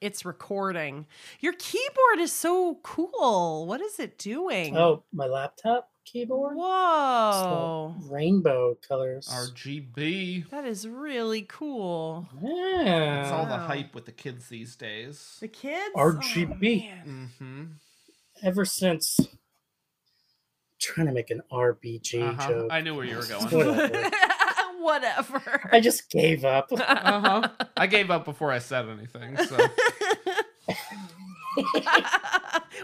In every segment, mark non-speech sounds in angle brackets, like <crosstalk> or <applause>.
It's recording. Your keyboard is so cool. What is it doing? Oh, my laptop keyboard. Whoa. the rainbow colors. RGB. That is really cool. yeah. It's all the hype with the kids these days. The kids? RGB. Oh. Mm-hmm. Ever since trying to make an RBG Uh-huh. joke, I knew where you were going. <laughs> Whatever. Whatever. I just gave up. uh-huh. <laughs> I gave up before I said anything. So <laughs>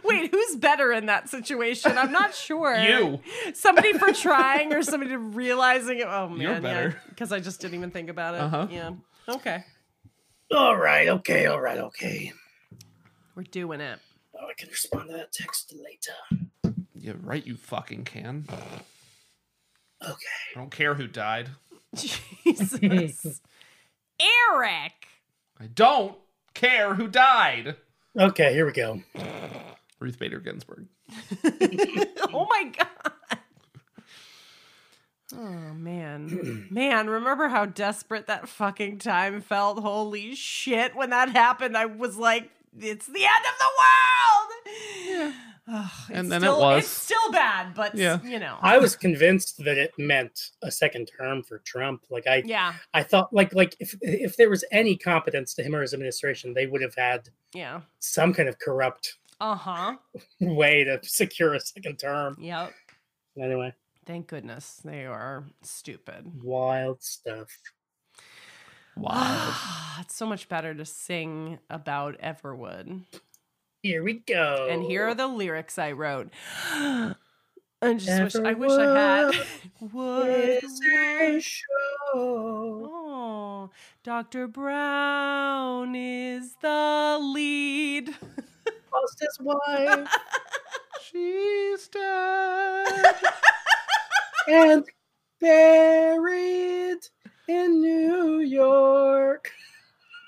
Wait, who's better in that situation? I'm not sure. you. Somebody for trying or somebody realizing it. Oh man, You're better. Because I just didn't even think about it. Uh-huh. Yeah. Okay. all right, okay, all right, okay. We're doing it. Oh, I can respond to that text later. Yeah, right. You fucking can. Okay. I don't care who died. <laughs> Jesus. Eric. I don't care who died. Okay, here we go. Ruth Bader Ginsburg. <laughs> oh my god. Oh man. <clears throat> Man, remember how desperate that fucking time felt? Holy shit. When that happened, I was like, it's the end of the world. Ugh, And it's then it was. It's still bad, but Yeah. you know. I was convinced that it meant a second term for Trump. Like I, yeah. I thought, like, like if if there was any competence to him or his administration, they would have had Yeah. some kind of corrupt Uh-huh. <laughs> way to secure a second term. Yep. Anyway, Thank goodness they are stupid. wild stuff. Wow. <sighs> it's so much better to sing about Everwood. Here we go. And here are the lyrics I wrote. <gasps> I just wish I wish I had. <laughs> Is a show. Oh, Dr. Brown is the lead. <laughs> Lost his wife <laughs> She's dead. and buried in New York.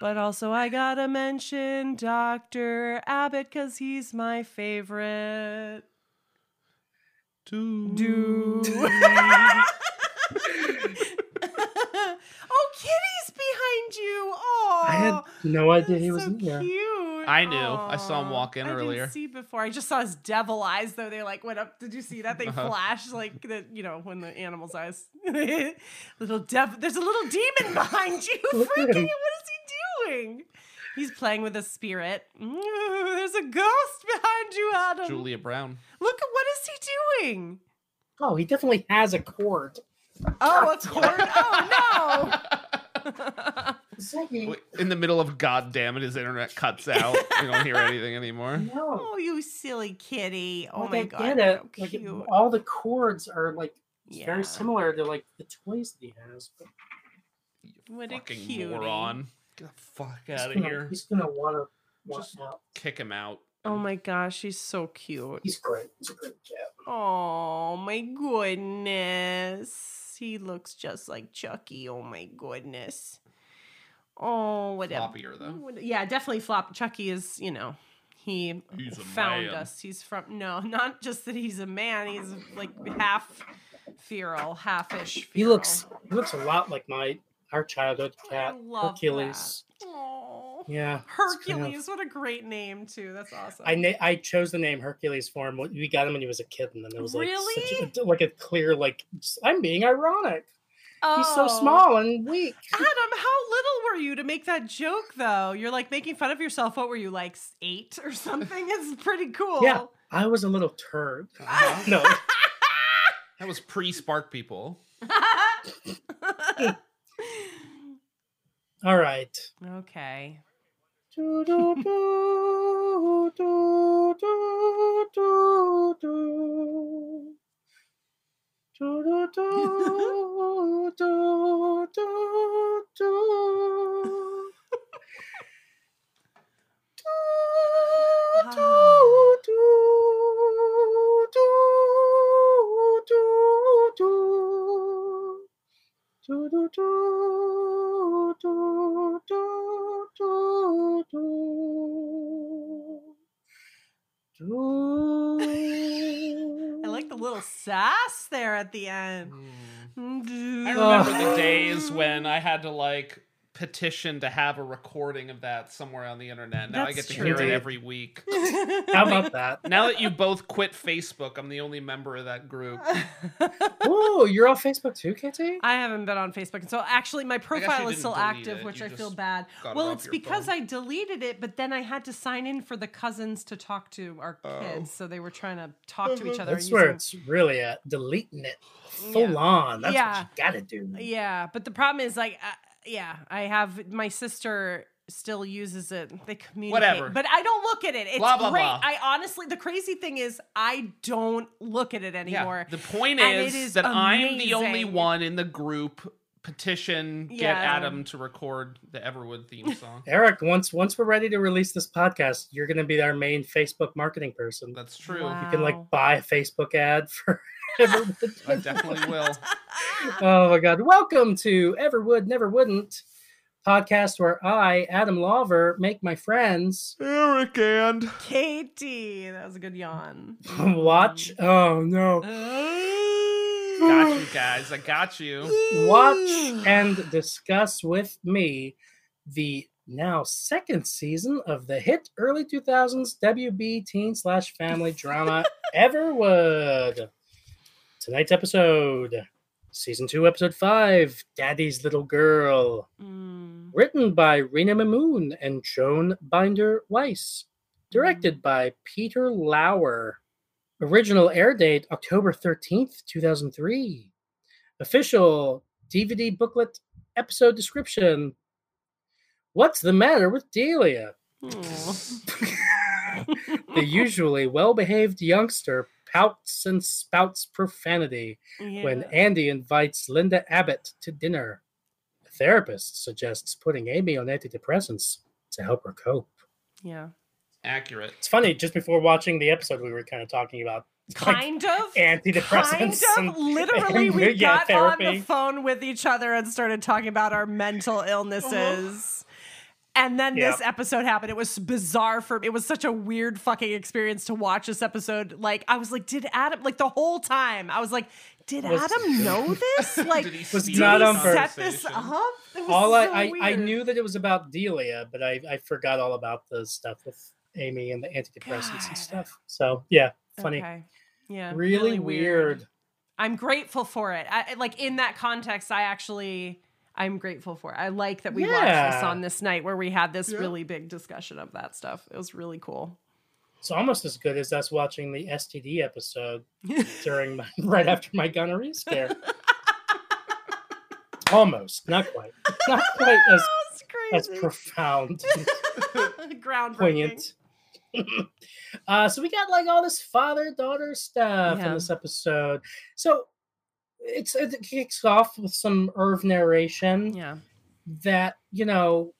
But also, I gotta mention Dr. Abbott because he's my favorite. Do. Do. <laughs> oh, Kitty's behind you. Oh, I had no idea he was so in there. cute. I knew. I saw him walk in I earlier. didn't see before. I just saw his devil eyes though. They like went up. Did you see that? They Uh-huh. flashed like the you know when the animal's eyes. <laughs> little devil. There's a little demon behind you. <laughs> Freaking! him. What is he doing? He's playing with a spirit. Mm, <laughs> there's a ghost behind you, Adam. Julia Brown. Look at what is he doing? Oh, he definitely has a cord. Oh, a cord. Oh no. <laughs> In the middle of God damn it, his internet cuts out. we don't hear anything anymore. <laughs> No. Oh, you silly kitty. Oh Like, my I god. get it. How Like it- cute. all the cords are like Yeah. very similar to like the toys that he has. But What a Fucking cutie. moron. Get the fuck out of here. He's gonna want to want Just- out. Kick him out. Oh my gosh, she's so cute. He's great. He's a great cat. Oh my goodness. He looks just like Chucky. Oh my goodness. Oh, what a Floppier, though. what Yeah, definitely flop. Chucky is, you know, he He's found us. He's from no, <laughs> not just that he's a man. He's like half feral, halfish. He looks he looks a lot like my our childhood cat I love Hercules. Oh, Yeah, it's kind of- Hercules. What a great name too. That's awesome. I na- I chose the name Hercules for him. We got him when he was a kid, and then it was like Really? such a, like a clear like I'm being ironic. He's so Oh. small and weak. Adam, how little were you to make that joke though? You're like making fun of yourself. What were you like eight or something? It's pretty cool. Yeah, I was a little turd. Uh-huh. No, <laughs> That was pre Spark People. <laughs> <laughs> all right. okay. <laughs> Ah. Do, do, do, do, do, do, do. Do. I like the little sass there at the end. Hmm. Mm, I I remember the days when I had to like petition to have a recording of that somewhere on the internet. Now I get to true. hear it every week. <laughs> How about that? Now that you both quit Facebook, I'm the only member of that group. <laughs> Ooh, you're on Facebook too, KT? I haven't been on Facebook, and so actually my profile is still active, it, which you I feel bad. got it Well, it's because phone. I deleted it, but then I had to sign in for the cousins to talk to our Oh. kids, so they were trying to talk to each <laughs> other. That's using- where it's really at. Deleting it full Yeah. on. That's Yeah. what you gotta do. Yeah, but the problem is like, uh, yeah, I have my sister still uses it. They communicate, Whatever. but I don't look at it. It's Blah, blah, great. blah. I honestly, the crazy thing is, I don't look at it anymore. Yeah. The point point it is, is that I'm the only one in the group petition get Yeah. Adam to record the Everwood theme <laughs> song. Eric, once once we're ready to release this podcast, you're gonna be our main Facebook marketing person. That's true. Wow. You can like buy a Facebook ad for I definitely will. oh my god. Welcome to Everwood Never Wouldn't podcast where I, Adam Lawver, make my friends Eric and Katie, that was a good yawn. watch oh no. Mm. got you guys. I got you. watch and discuss with me the now second season of the hit early 2000s WB teen slash family drama <laughs> Everwood. Tonight's episode, season two, episode five, Daddy's Little Girl, Mm. written by Rina Mimoun and Joan Binder Weiss, directed by Peter Lauer. Original air date October 13th, 2003. Official DVD booklet episode description. What's the matter with Delia? <laughs> The usually well behaved youngster pouts and spouts profanity when Andy invites Linda Abbott to dinner. A therapist suggests putting Amy on antidepressants to help her cope. yeah. Accurate. It's funny, just before watching the episode, we were kind of talking about like, Kind of. antidepressants. Kind of. and- Literally, <laughs> and, we yeah, got on the phone with each other and started talking about our mental uh-huh. illnesses. And then this episode happened. It was bizarre for me. It was such a weird fucking experience to watch this episode. Like, I was like, did Adam, like the whole time, I was like, did Was- Adam know <laughs> this? Like, Did he was speed not the on he purpose. set this up? It was all I, so I, I weird. knew that it was about Delia, but I, I forgot all about the stuff with Amy and the antidepressants God. and stuff. So yeah, funny. Okay. Yeah. Really, weird. I'm grateful for it. I, like in that context, I actually I'm grateful for. I like that we watched this on this night where we had this Yeah. really big discussion of that stuff. It was really cool. It's almost as good as us watching the STD episode <laughs> during my, <laughs> right after my gonorrhea scare. <laughs> almost, not quite, not quite as That's as profound, Groundbreaking. poignant. uh, so we got like all this father daughter stuff Yeah. in this episode. So it's it kicks off with some Irv narration. Yeah. that you know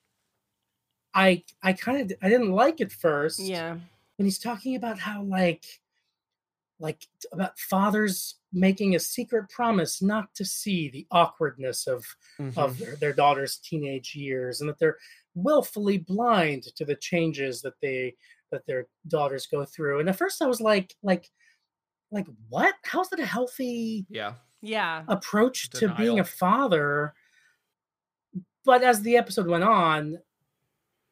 i i kind of i didn't like it first Yeah. when he's talking about how like like about fathers making a secret promise not to see the awkwardness of Mm-hmm. of their, their daughter's teenage years and that they're willfully blind to the changes that they that their daughters go through and at first i was like like like what how's that a healthy yeah. Yeah. approach to being a father. But as the episode went on,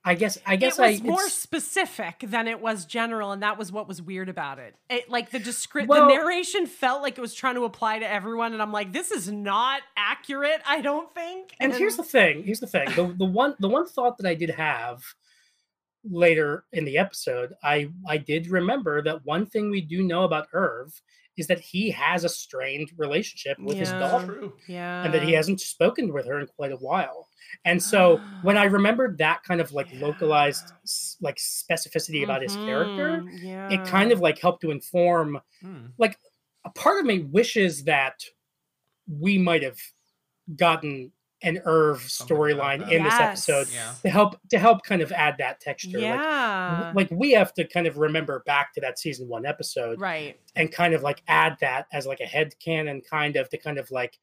I guess I guess it was I more specific than it was general, and that was what was weird about it. It like the descript, Well- the narration felt like it was trying to apply to everyone, and I'm like, this is not accurate. I don't think. and here's the thing. Here's the thing. The the one the one thought that I did have later in the episode, I I did remember that one thing we do know about Irv is that he has a strained relationship with his daughter. True. yeah, and that he hasn't spoken with her in quite a while. And so <gasps> when I remembered that kind of like localized like specificity about his character, Mhm, Yeah, it kind of like helped to inform Like a part of me wishes that we might have gotten an Irv oh storyline that. in this episode Yeah. to help to help kind of add that texture. Like, Yeah, w- like we have to kind of remember back to that season one episode right. and kind of like add that as like a head canon kind of to kind of like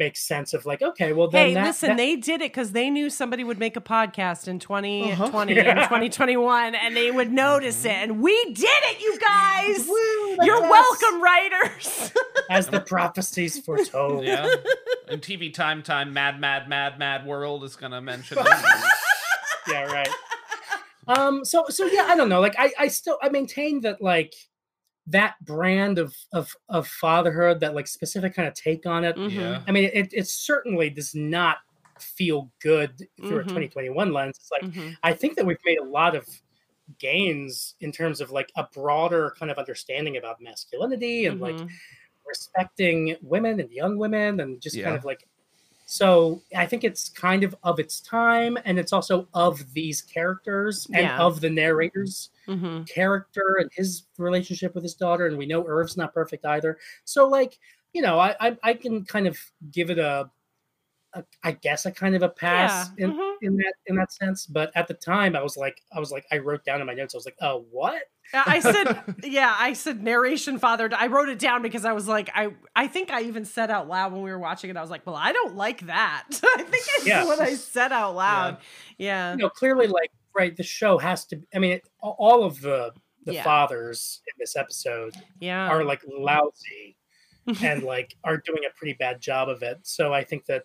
makes sense of like, okay, well then Hey, that, listen, that- they did it because they knew somebody would make a podcast in 2020 Uh-huh. and <laughs> 2021 and they would notice it. And we did it, you guys. Woo, You're yes, welcome, writers. <laughs> as the prophecies foretold. Yeah. And TV Time Time Mad Mad Mad Mad World is gonna mention <laughs> it. yeah, right. Um, so so yeah, I don't know. Like I I still I maintain that like that brand of of of fatherhood, that like specific kind of take on it. Mhm. Yeah. I mean, it it certainly does not feel good through Mhm. a 2021 lens. It's like Mhm. I think that we've made a lot of gains in terms of like a broader kind of understanding about masculinity and like Mhm. respecting women and young women and just Yeah. kind of like so i think it's kind of of its time and it's also of these characters and Yeah. of the narrators Mhm. character and his relationship with his daughter and we know irv's not perfect either so like you know i i, I can kind of give it a, a i guess a kind of a pass Yeah. in Mhm. in that in that sense but at the time i was like i was like i wrote down in my notes i was like oh what I said, <laughs> yeah, I said narration father. I wrote it down because I was like, I, I think I even said out loud when we were watching it. I was like, well, I don't like that. <laughs> I think it's Yeah. what I said out loud. Yeah, you know clearly like right the show has to i mean it, all of the the Yeah. fathers in this episode yeah, are like lousy <laughs> and like are doing a pretty bad job of it so i think that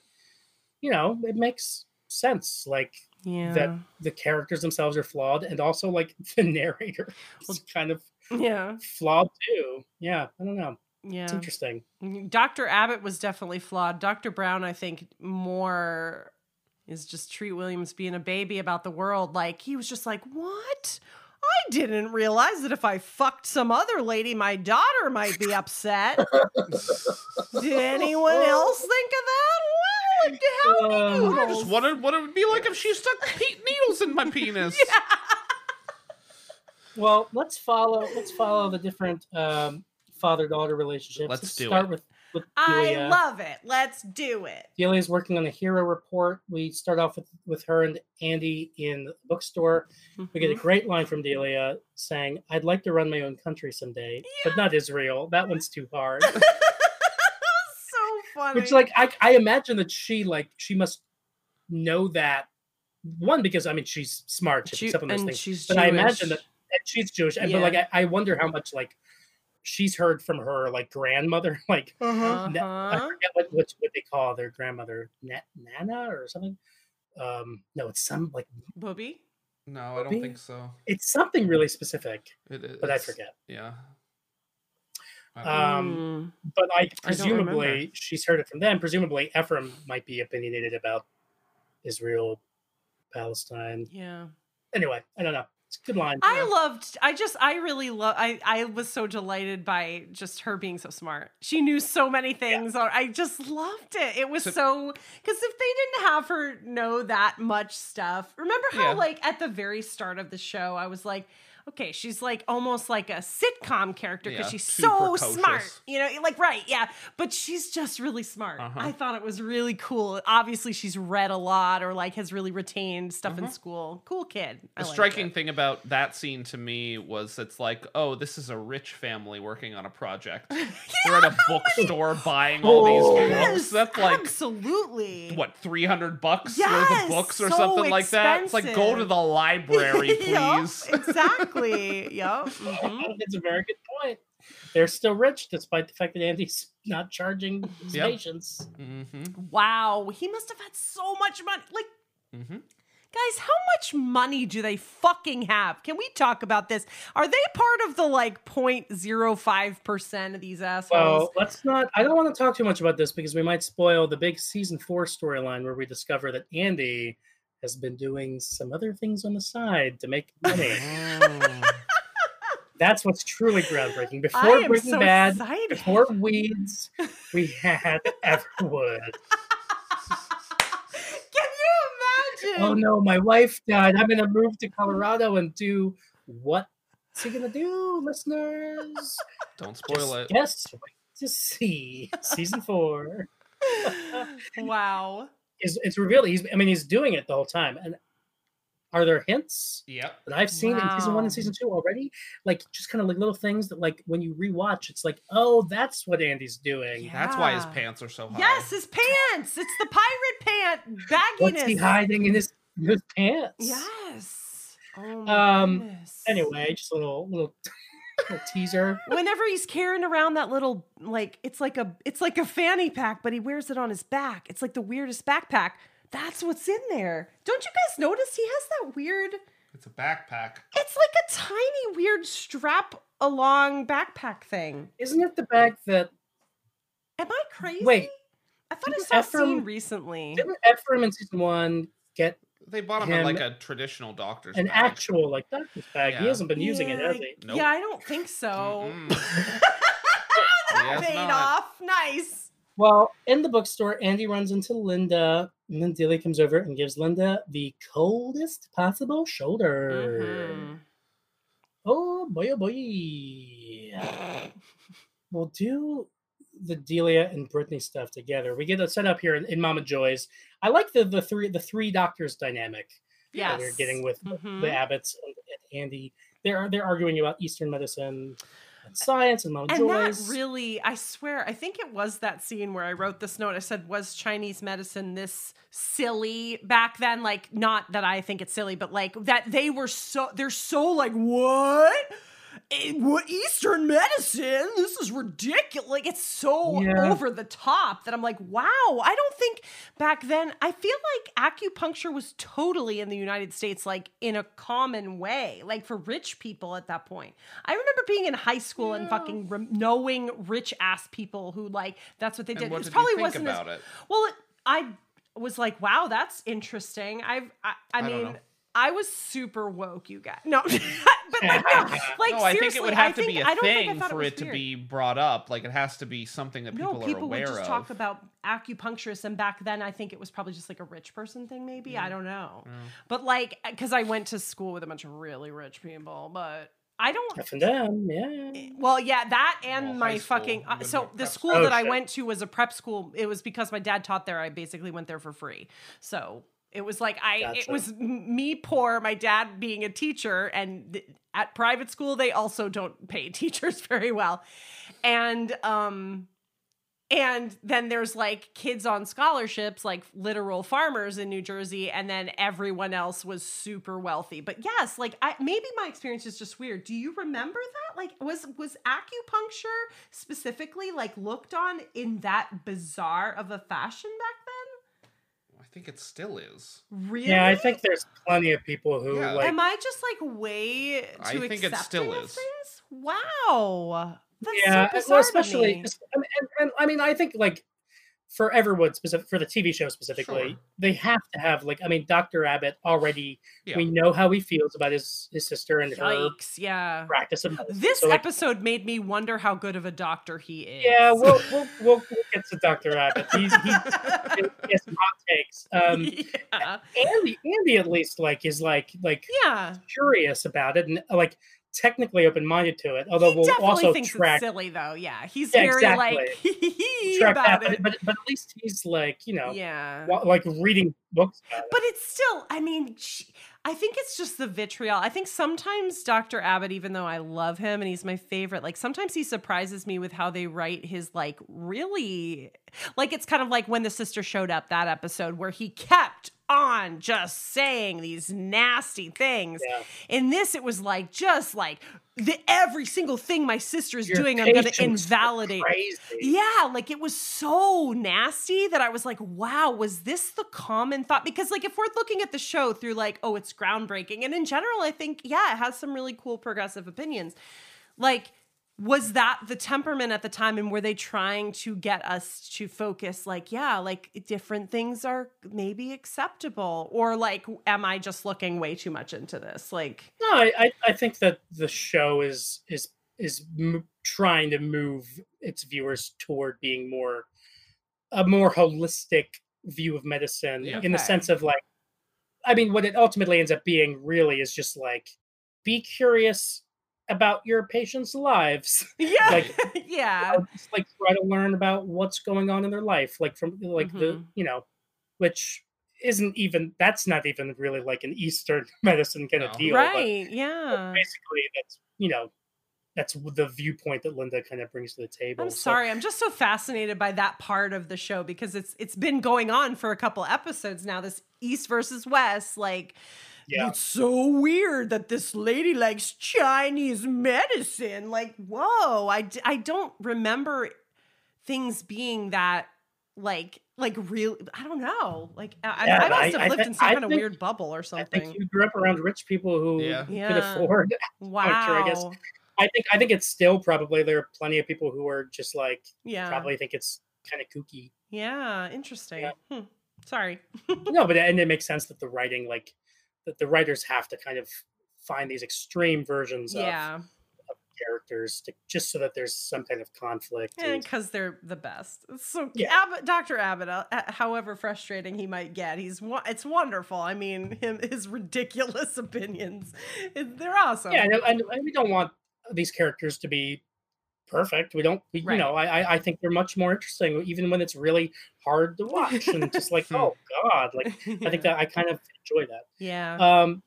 you know it makes sense like yeah, that the characters themselves are flawed and also like <laughs> the narrator is kind of yeah, flawed too yeah i don't know Yeah. it's interesting mm, Dr. Abbott was definitely flawed. Dr. Brown, I think, more is just Treat Williams being a baby about the world. Like he was just like, "What? I didn't realize that if I fucked some other lady, my daughter might be upset." <laughs> Did anyone else think of that? Well, how Uh, do you? I just wondered what it would be like if she stuck pe- needles in my penis. <laughs> well let's follow let's follow the different um father-daughter relationships Let's do start it. with with I Delia. love it. Let's do it. Delia is working on a hero report. We start off with, with her and Andy in the bookstore. We get a Mhm. great line from Delia saying, I'd like to run my own country someday, but not Israel. That one's too hard. <laughs> so funny. Which, like, I, I imagine that she, like, she must know that. One, because, I mean, she's smart. She up those and things. she's But I imagine that she's Jewish. and Yeah. But, like, I, I wonder how much, like, she's heard from her, like, grandmother. <laughs> Like, Ne- I Uh-huh. forget what, what what they call their grandmother, Na- Nana or something. Um, no, it's some like Booby. No, I don't Maybe. think so. it's something really specific, It is, but I forget. Yeah. I. Um, Mm. But I I presumably remember. she's heard it from them. Presumably Ephraim might be opinionated about Israel, Palestine. yeah. Anyway, I don't know. Good line. I loved I just I really love I I was so delighted by just her being so smart. She knew so many things. or I just loved it. It was So- so cuz if they didn't have her know that much stuff. Remember how Yeah. like at the very start of the show I was like Okay, she's like almost like a sitcom character because Yeah, she's too so smart. You know, like right, yeah. But she's just really smart. Uh-huh. I thought it was really cool. Obviously, she's read a lot or like has really retained stuff in Uh-huh. school. Cool kid. I The striking it. thing about that scene to me was it's like, oh, this is a rich family working on a project. <laughs> yeah, They're at a <laughs> bookstore buying all these Oh. books. Yes, That's like absolutely. what, three hundred bucks worth Yes, of books or so something like that? It's like go to the library, <laughs> Yup, please. exactly. Yup. <laughs> mhm. It's a very good point. They're still rich despite the fact that Andy's not charging his Yep. patients. mm-hmm. Wow, he must have had so much money. Like, Mm-hmm. guys, how much money do they fucking have? Can we talk about this? Are they part of the like 0.05 percent of these assholes? Well, let's not. I don't want to talk too much about this because we might spoil the big season four storyline where we discover that Andy has been doing some other things on the side to make money. <laughs> That's what's truly groundbreaking. Before Breaking so Bad, excited. before Weeds, we had Everwood. <laughs> Can you imagine? Oh no, my wife died. I'm gonna move to Colorado and do what's he gonna do, listeners? Don't spoil Just it. Guess wait to see season four. <laughs> wow. Is it's revealed he's I mean he's doing it the whole time and are there hints Yep. that I've seen in season one and season two already? Like just kind of like little things that like when you rewatch, it's like, oh, that's what Andy's doing. Yeah. That's why his pants are so high. Yes, his pants. It's the pirate pant bagginess. What's he hiding in his, in his pants? Yes. Oh my Um, goodness. Anyway, just a little little, little teaser. whenever he's carrying around that little like it's like a it's like a fanny pack but he wears it on his back it's like the weirdest backpack that's what's in there don't you guys notice he has that weird It's a backpack. it's like a tiny weird strap along backpack thing Isn't it the bag that am i crazy Wait. i thought i Didn't saw a Ephraim- scene recently didn't Ephraim in season one get They bought him, Him- in like a traditional doctor's an bag. actual like doctor's bag? He hasn't been using it, yeah, has I- he? Nope. yeah i don't think so <laughs> <laughs> that Yes, paid not. off nice Well, in the bookstore, Andy runs into Linda, and then Delia comes over and gives Linda the coldest possible shoulder. Mhm. Oh boy, oh boy. <laughs> We'll do the Delia and Brittany stuff together. We get a setup here in, in Mama Joy's. I like the the three the three doctors dynamic Yeah, we're getting with Mhm. the Abbotts and, and Andy. They're they're arguing about Eastern medicine and science and Mama And Joy's. that really, I swear, I think it was that scene where I wrote this note. I said, Was Chinese medicine this silly back then? Like, not that I think it's silly, but like that they were so, they're so like, What? Eh, What Eastern medicine? This is ridiculous. Like, it's so Yeah. over the top that I'm like, wow. I don't think back then, I feel like acupuncture was totally in the United States, like in a common way, like for rich people at that point. I remember being in high school and fucking rem- knowing rich ass people who like that's what they did. What it did probably you think wasn't about as it? well. It, I was like, wow, that's interesting. I've, I, I, I mean. Know. I was super woke, you guys. No, <laughs> but <laughs> like, no, like <laughs> no, I think it would have I to think- be I a don't think thing for was it to be brought up. Like it has to be something that people, no, people are would just of. talk about acupuncturists, and back then I think it was probably just like a rich person thing. Maybe I don't know, Yeah. but like because I went to school with a bunch of really rich people, but I don't. F and M, yeah. Well, yeah, that and Well, my fucking uh, so the school school. that Oh, I went to was a prep school. It was because my dad taught there. I basically went there for free. So it was like I it was me poor, my dad being a teacher, and th- at private school they also don't pay <laughs> teachers very well, and um. And then there's like kids on scholarships, like literal farmers in New Jersey, and then everyone else was super wealthy. But yes, like I maybe my experience is just weird. Do you remember that? Like was was acupuncture specifically like looked on in that bizarre of a fashion back think it still is. Really? Yeah, I think there's plenty of people who Yeah. like Am I just like way too I think it accepting still of is. things? Wow. That's yeah, so well, especially, to me. and, and, and I mean, I think like for everyone specific for the TV show specifically, Sure. they have to have like I mean, Doctor Abbott already. Yeah. We know how he feels about his his sister and her Yikes, yeah. practice of medicine. This So, like, episode made me wonder how good of a doctor he is. yeah, we'll, we'll we'll we'll get to Doctor Abbott. He's he, he has some <laughs> hot takes. Um, yeah. Andy Andy at least like is like like Yeah. curious about it and like technically open minded to it. Although he we'll definitely also thinks track it's silly though. Yeah. He's Yeah, very exactly. <laughs> like track about that, it. but, but but at least he's like you know yeah. like reading books. About it. But it's still, I mean, sh- I think it's just the vitriol. I think sometimes Dr. Abbott, even though I love him and he's my favorite, like sometimes he surprises me with how they write his like really, like it's kind of like when the sister showed up that episode where he kept on just saying these nasty things. Yeah. In this, it was like just like the every single thing my sister is Your doing, I'm going to invalidate. Yeah, like it was so nasty that I was like, wow, was this the common thought? Because, like, if we're looking at the show through, like, oh, it's groundbreaking, and in general, I think, yeah, it has some really cool progressive opinions. Like, was that the temperament at the time? And were they trying to get us to focus, like, yeah, like different things are maybe acceptable? Or, like, am I just looking way too much into this? Like, No, I, I I think that the show is is is m- trying to move its viewers toward being more a more holistic view of medicine Yeah. in the sense of like I mean what it ultimately ends up being really is just like be curious about your patients' lives. <laughs> yeah, Like, <laughs> yeah. You know, just like try to learn about what's going on in their life like from like the Mhm. you know which isn't even that's not even really like an Eastern <laughs> medicine kind No. of deal. right. But Yeah. basically, that's you know, that's the viewpoint that Linda kind of brings to the table. I'm So- sorry. I'm just so fascinated by that part of the show because it's it's been going on for a couple episodes now. This East versus West, like Yeah. it's so weird that this lady likes Chinese medicine. Like, whoa! I, I don't remember things being that like like real. I don't know. Like I, Yeah, I must have I lived thi- in some I kind of weird bubble or I something. think you grew up around rich people who Yeah. could Yeah. afford. wow. <laughs> sure, I guess. I think I think it's still probably there are plenty of people who are just like Yeah. probably think it's kind of kooky. Yeah. Interesting. Yeah. Hmm. Sorry. <laughs> no, but and it makes sense that the writing like that the writers have to kind of find these extreme versions Yeah. of characters to, just so that there's some kind of conflict. And because they're the best. So Yeah. Abbott, Dr. Abbott, uh, uh, however frustrating he might get, he's it's wonderful. I mean, him his <laughs> ridiculous opinions, they're awesome. yeah, and, and, and we don't want these characters to be perfect. We don't, we, Right. you know, I, I- I think they're much more interesting, even when it's really hard to watch and just like, <laughs> oh god, like I think <laughs> that I kind of enjoy that. yeah. Um,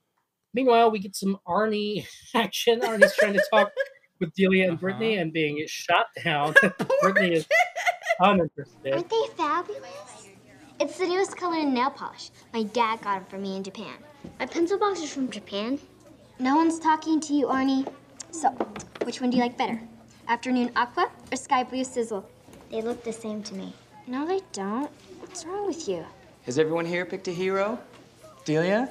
meanwhile, we get some Arnie <laughs> action. Arnie's trying to talk with Delia and Brittany Uh-huh. and being shot down. Poor Brittany is uninterested. Aren't they fabulous? It's the newest color in nail polish. My dad got it for me in Japan. My pencil box is from Japan. No one's talking to you, Arnie. So, which one do you like better? Afternoon aqua or sky blue sizzle? They look the same to me. No, they don't. What's wrong with you? Has everyone here picked a hero? Delia?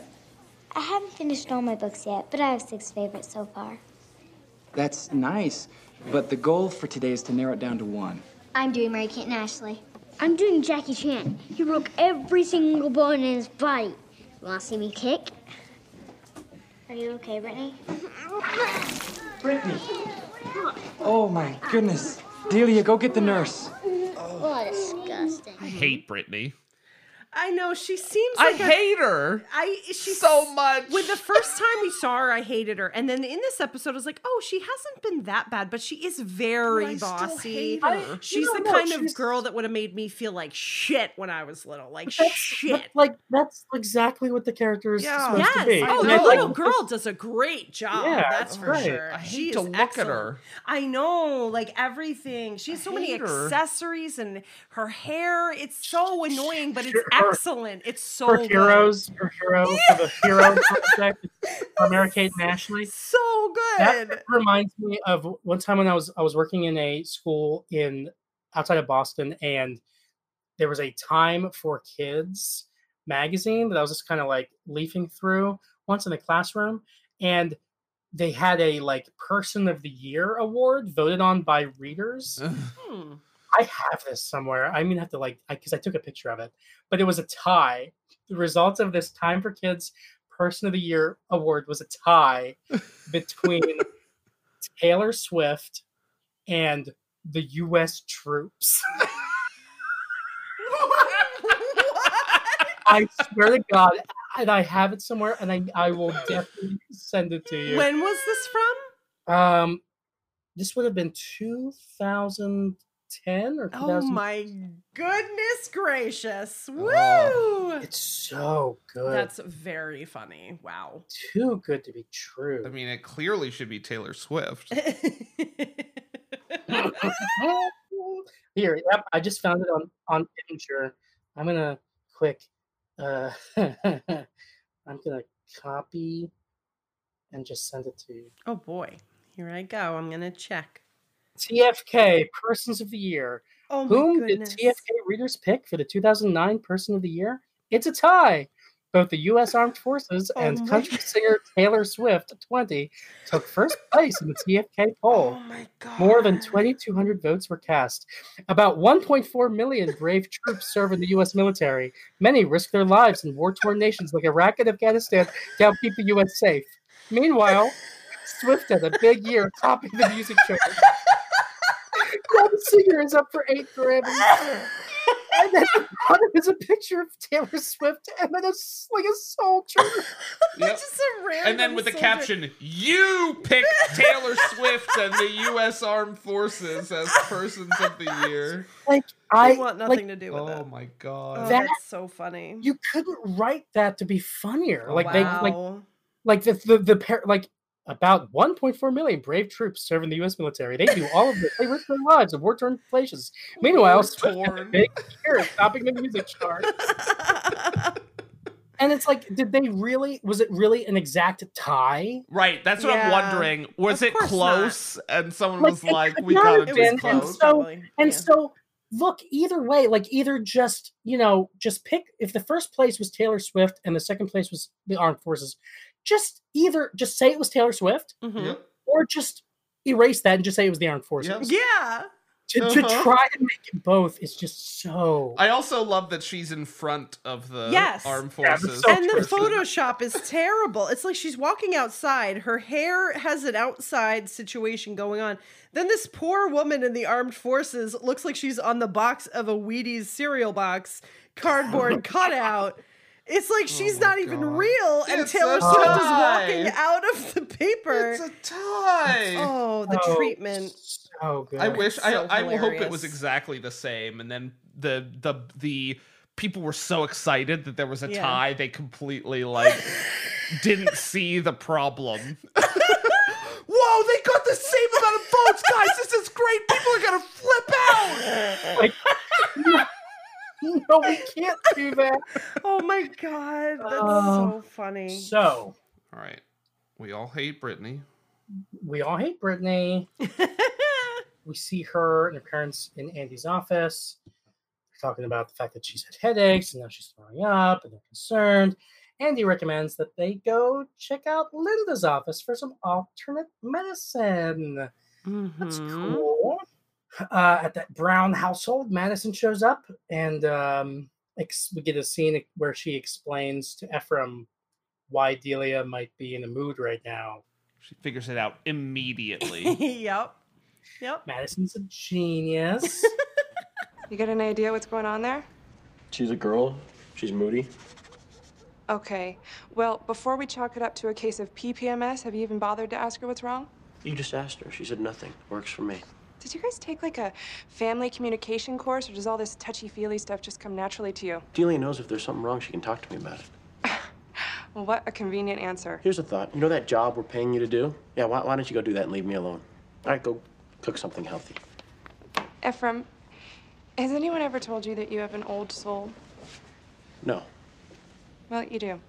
I haven't finished all my books yet, but I have six favorites so far. That's nice. But the goal for today is to narrow it down to one. I'm doing Mary Kate and Ashley. I'm doing Jackie Chan. He broke every single bone in his body. You want to see me kick? Are you okay, Brittany? Brittany! Oh my goodness. Delia, go get the nurse. Oh, disgusting. I hate Brittany. I know she seems I like a- hate her I she's so much. When the <laughs> first time we saw her, I hated her, and then in this episode, I was like, "Oh, she hasn't been that bad, but she is very I still bossy. hate her. She's the no, kind of girl that would have made me feel like shit when I was little, like shit." but, like that's exactly what the character is Yeah. supposed Yes. to be. Oh, the little girl does a great job. Yeah, that's for right. sure. I hate She to look excellent. at her. I know, like everything. She has I so many her. accessories and her hair. It's so annoying, but it's Her- excellent. It's so her good. heroes, her hero <laughs> for the hero project for Mary Kate and Ashley. So good. That reminds me of one time when I was I was working in a school in outside of Boston, and there was a Time for Kids magazine that I was just kind of like leafing through once in the classroom, and they had a like Person of the Year award voted on by readers. <laughs> Hmm. I have this somewhere. I'm gonna have to like because I, took a picture of it, but it was a tie. The results of this Time for Kids Person of the Year award was a tie <laughs> between Taylor Swift and the U.S. troops. <laughs> I swear to God, and I have it somewhere, and I I will definitely send it to you. When was this from? Um, this would have been 2010 or 2000. Oh my goodness gracious. Woo! Oh. It's so good. That's very funny. Wow. too good to be true. I mean, it clearly should be Taylor Swift. <laughs> Here, yep, I just found it on on Imgur. I'm gonna quick. Uh, <laughs> I'm gonna copy and just send it to you. oh boy. Here I go. I'm going to check. TFK Persons of the Year. Oh Whom goodness. did TFK readers pick for the 2009 Person of the Year? It's a tie. Both the U.S. Armed Forces Oh and country singer Taylor Swift, 20, took first place in the TFK <laughs> oh poll. Oh my god. More than 2,200 votes were cast. About 1.4 million brave troops serve in the U.S. military. Many risk their lives in war torn nations like Iraq and Afghanistan to help keep the U.S. safe. Meanwhile, <laughs> Swift had a big year topping the music chart. Now singer is up for eight Grammys. I and then the bottom is a picture of Taylor Swift, and then it's like a soldier. <laughs> Yep. Just a random And then with the caption, "You picked Taylor Swift and the U.S. Armed Forces as persons of the year." Like I I want like, nothing to do with Oh it. Oh my Oh, god! That- that's so funny. you couldn't write that to be funnier. Oh, Like they like like the the, the pair like about 1.4 million brave troops serve in the U.S. military. They do all of this. They risk their lives in war-torn places. <laughs> Meanwhile, Swift War-torn. big year topping the music chart. <laughs> And it's like, did they really? Was it really an exact tie? Right, that's what I'm wondering. Was Of it course not. close? And someone Like, was like, "We not got have it been, this and close." so- Probably, And yeah. so, look, either way, like either just you know, just pick if the first place was Taylor Swift and the second place was the armed forces, just either just say it was Taylor Swift Mhm. Yep. or just erase that and just say it was the armed forces. Yep. Yeah. To, to Uh-huh. try to make it both is just so. I also love that she's in front of the Yes. armed Yeah, forces. so and the. Photoshop is terrible. It's like she's walking outside. Her hair has an outside situation going on. Then this poor woman in the armed forces looks like she's on the box of a Wheaties cereal box, cardboard <laughs> cutout. It's like oh she's my not even God. real, and It's Taylor Swift is walking out of the paper. it's a tie. oh, the so- treatment. So good. I wish I so I will hope it was exactly the same, and then the the the people were so excited that there was a Yeah. tie they completely like <laughs> didn't see the problem. <laughs> Whoa, they got the same amount of votes, guys. This is great. People are gonna flip out. Like, <laughs> <laughs> no, we can't do that. Oh my god, that's Oh. so funny. So All right, we all hate Brittany. we all hate Brittany. <laughs> we see her and her parents in Andy's office. They're talking about the fact that she's had headaches and now she's throwing up and they're concerned. Andy recommends that they go check out Linda's office for some alternate medicine. That's Mhm. cool. Uh, at that Brown household, Madison shows up and um, ex- we get a scene where she explains to Ephraim why Delia might be in a mood right now. She figures it out immediately. <laughs> yep. Yep. Madison's a genius. <laughs> You get an idea what's going on there? She's a girl. She's moody. Okay. Well, before we chalk it up to a case of PPMS, have you even bothered to ask her what's wrong? You just asked her. She said nothing. Works for me. Did you guys take like a family communication course, or does all this touchy feely stuff just come naturally to you? Delia knows if there's something wrong, she can talk to me about it. <laughs> Well, what a convenient answer. Here's a thought. You know that job we're paying you to do? Yeah, why, why don't you go do that and leave me alone? All right, go cook something healthy. Ephraim, has anyone ever told you that you have an old soul? No. Well, you do.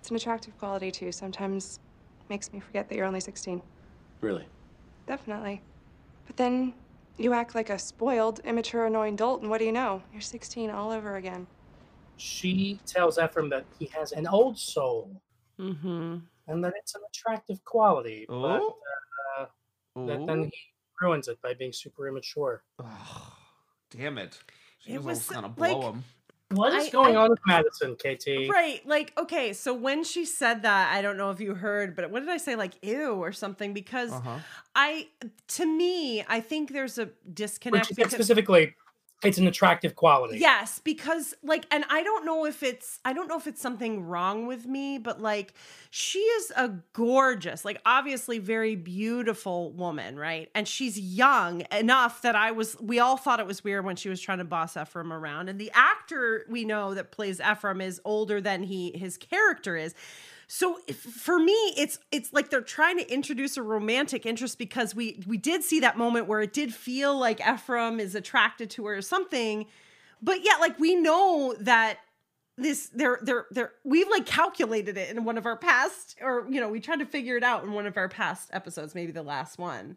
It's an attractive quality, too. Sometimes makes me forget that you're only 16. Really? Definitely. But then you act like a spoiled, immature, annoying dolt, and what do you know? You're 16 all over again. she tells Ephraim that he has an old soul Mm-hmm. and that it's an attractive quality, but Oh. uh, that then he ruins it by being super immature. Ugh, damn it. She It was, was, kind of like- blow him. What is I- going I- on with Madison, KT? Right. Like, okay, so when she said that, I don't know if you heard, but what did I say? Like, ew or something? Because Uh-huh. I, to me, I think there's a When disconnect. she said because- specifically, it's an attractive quality. Yes, because like, and I don't know if it's, I don't know if it's something wrong with me, but like, she is a gorgeous, like, obviously very beautiful woman, right? And she's young enough that I was, we all thought it was weird when she was trying to boss Ephraim around. And the actor we know that plays Ephraim is older than he, his character is. So for me, it's it's like they're trying to introduce a romantic interest because we we did see that moment where it did feel like Ephraim is attracted to her or something, but yet like we know that this they're they're they're we've like calculated it in one of our past or you know we tried to figure it out in one of our past episodes, maybe the last one,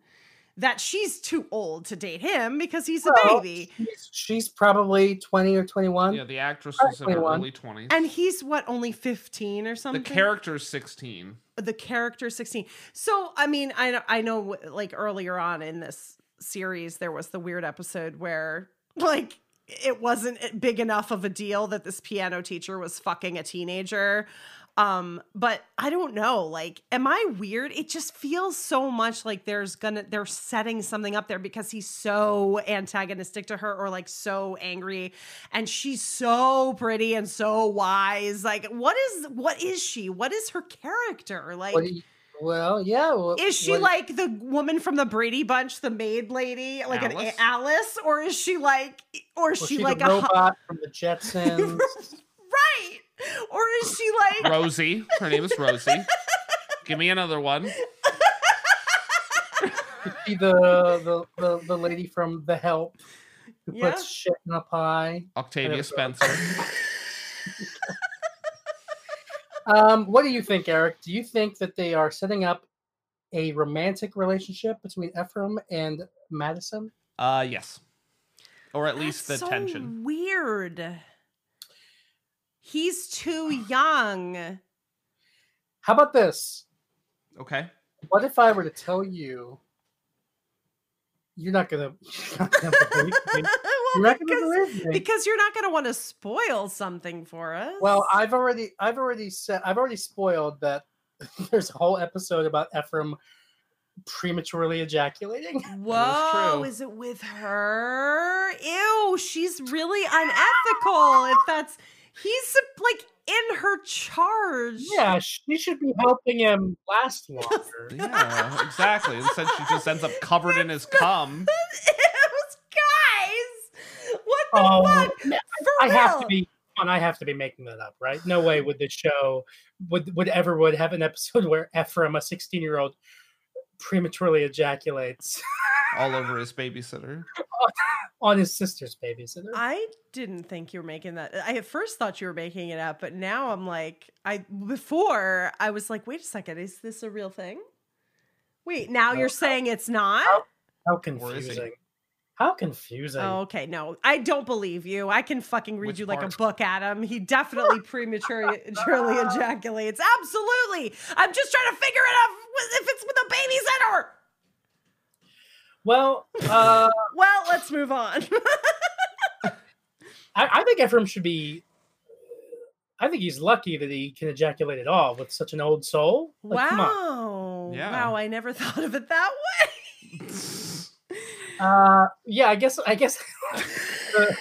that she's too old to date him because he's a baby. She's, she's probably 20 or 21. Yeah, the actress is was in her early 20s. And he's what only 15 or something? the character's 16. the character 16 so i mean i know i know like earlier on in this series there was the weird episode where like it wasn't big enough of a deal that this piano teacher was fucking a teenager Um, but I don't know. Like, am I weird? It just feels so much like there's gonna they're setting something up there because he's so antagonistic to her or like so angry, and she's so pretty and so wise. Like, what is what is she? What is her character? Like, What do you- well, yeah. well, is she what- like the woman from the Brady Bunch, the maid lady, like an Alice? a- Alice, or is she like, or is was she, she like the a hu- robot from the Jetsons? <laughs> right, or is she like Rosie. Her name is Rosie. <laughs> Give me another one. The, the the the lady from The Help who Yeah. puts shit in a pie? Octavia. Spencer. <laughs> Um, what do you think, Eric? Do you think that they are setting up a romantic relationship between Ephraim and Madison? Uh, yes. Or at least the so tension. Weird. He's too young. How about this? Okay. What if I were to tell you you're not gonna, <laughs> you're not gonna believe me? <laughs> well, You're not gonna because, believe me. because you're not going to want to spoil something for us. Well, I've already I've already said I've already spoiled that <laughs> there's a whole episode about Ephraim prematurely ejaculating. Whoa, true. is it with her? Ew, she's really unethical. If that's he's like in her charge. Yeah, she should be helping him last <laughs> longer. Yeah, exactly. Instead, she just ends up covered in his cum. <laughs> Guys. What the Oh, fuck? no, For I have to be and I have to be making that up, right? No way would the show would would ever would have an episode <laughs> where Ephraim, a 16 year old, prematurely ejaculates <laughs> all over his babysitter. <laughs> on his sister's babysitter. I didn't think you were making that. I at first thought you were making it up, but now I'm like, I before I was like, wait a second, is this a real thing? Wait, now No, you're how- saying it's not? How Or is he? confusing! How confusing! Oh, okay, no, I don't believe you. I can fucking read Which you like a book, Adam. He definitely prematurely <laughs> prematurely ejaculates. Absolutely. I'm just trying to figure it out if it's with a babysitter. Well, uh, <laughs> Well, let's move on. <laughs> I, I think Ephraim should be. I think he's lucky that he can ejaculate at all with such an old soul. Like, wow. Yeah. Wow, I never thought of it that way. Uh, yeah, I guess. I guess. the,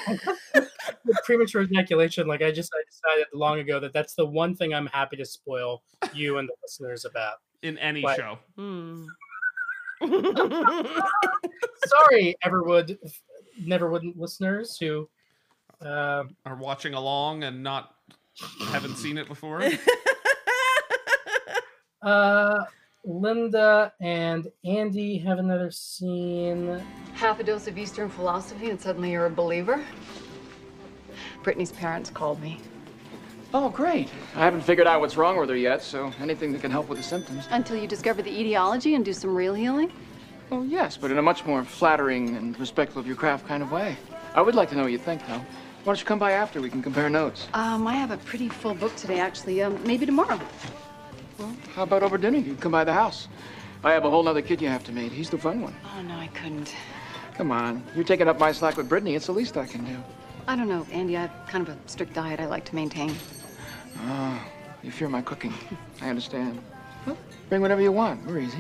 <laughs> the premature ejaculation, like I just I decided long ago that that's the one thing I'm happy to spoil you and the listeners about. In any What? show. Hmm. <laughs> Sorry, Everwood, Neverwood listeners who. Uh, Are watching along and not haven't seen it before. <laughs> uh, Linda and Andy have another scene. Half a dose of Eastern philosophy, and suddenly you're a believer? Brittany's parents called me. Oh, great. I haven't figured out what's wrong with her yet, so anything that can help with the symptoms. Until you discover the etiology and do some real healing? Oh, yes, but in a much more flattering and respectful of your craft kind of way. I would like to know what you think, though. Why don't you come by after? We can compare notes. Um, I have a pretty full book today, actually. Um, maybe tomorrow. Well, how about over dinner? You can come by the house. I have a whole nother kid you have to meet. He's the fun one. Oh, no, I couldn't. Come on. You're taking up my slack with Brittany. It's the least I can do. I don't know, Andy. I have kind of a strict diet I like to maintain. Oh, you fear my cooking. I understand. Well, bring whatever you want. We're easy.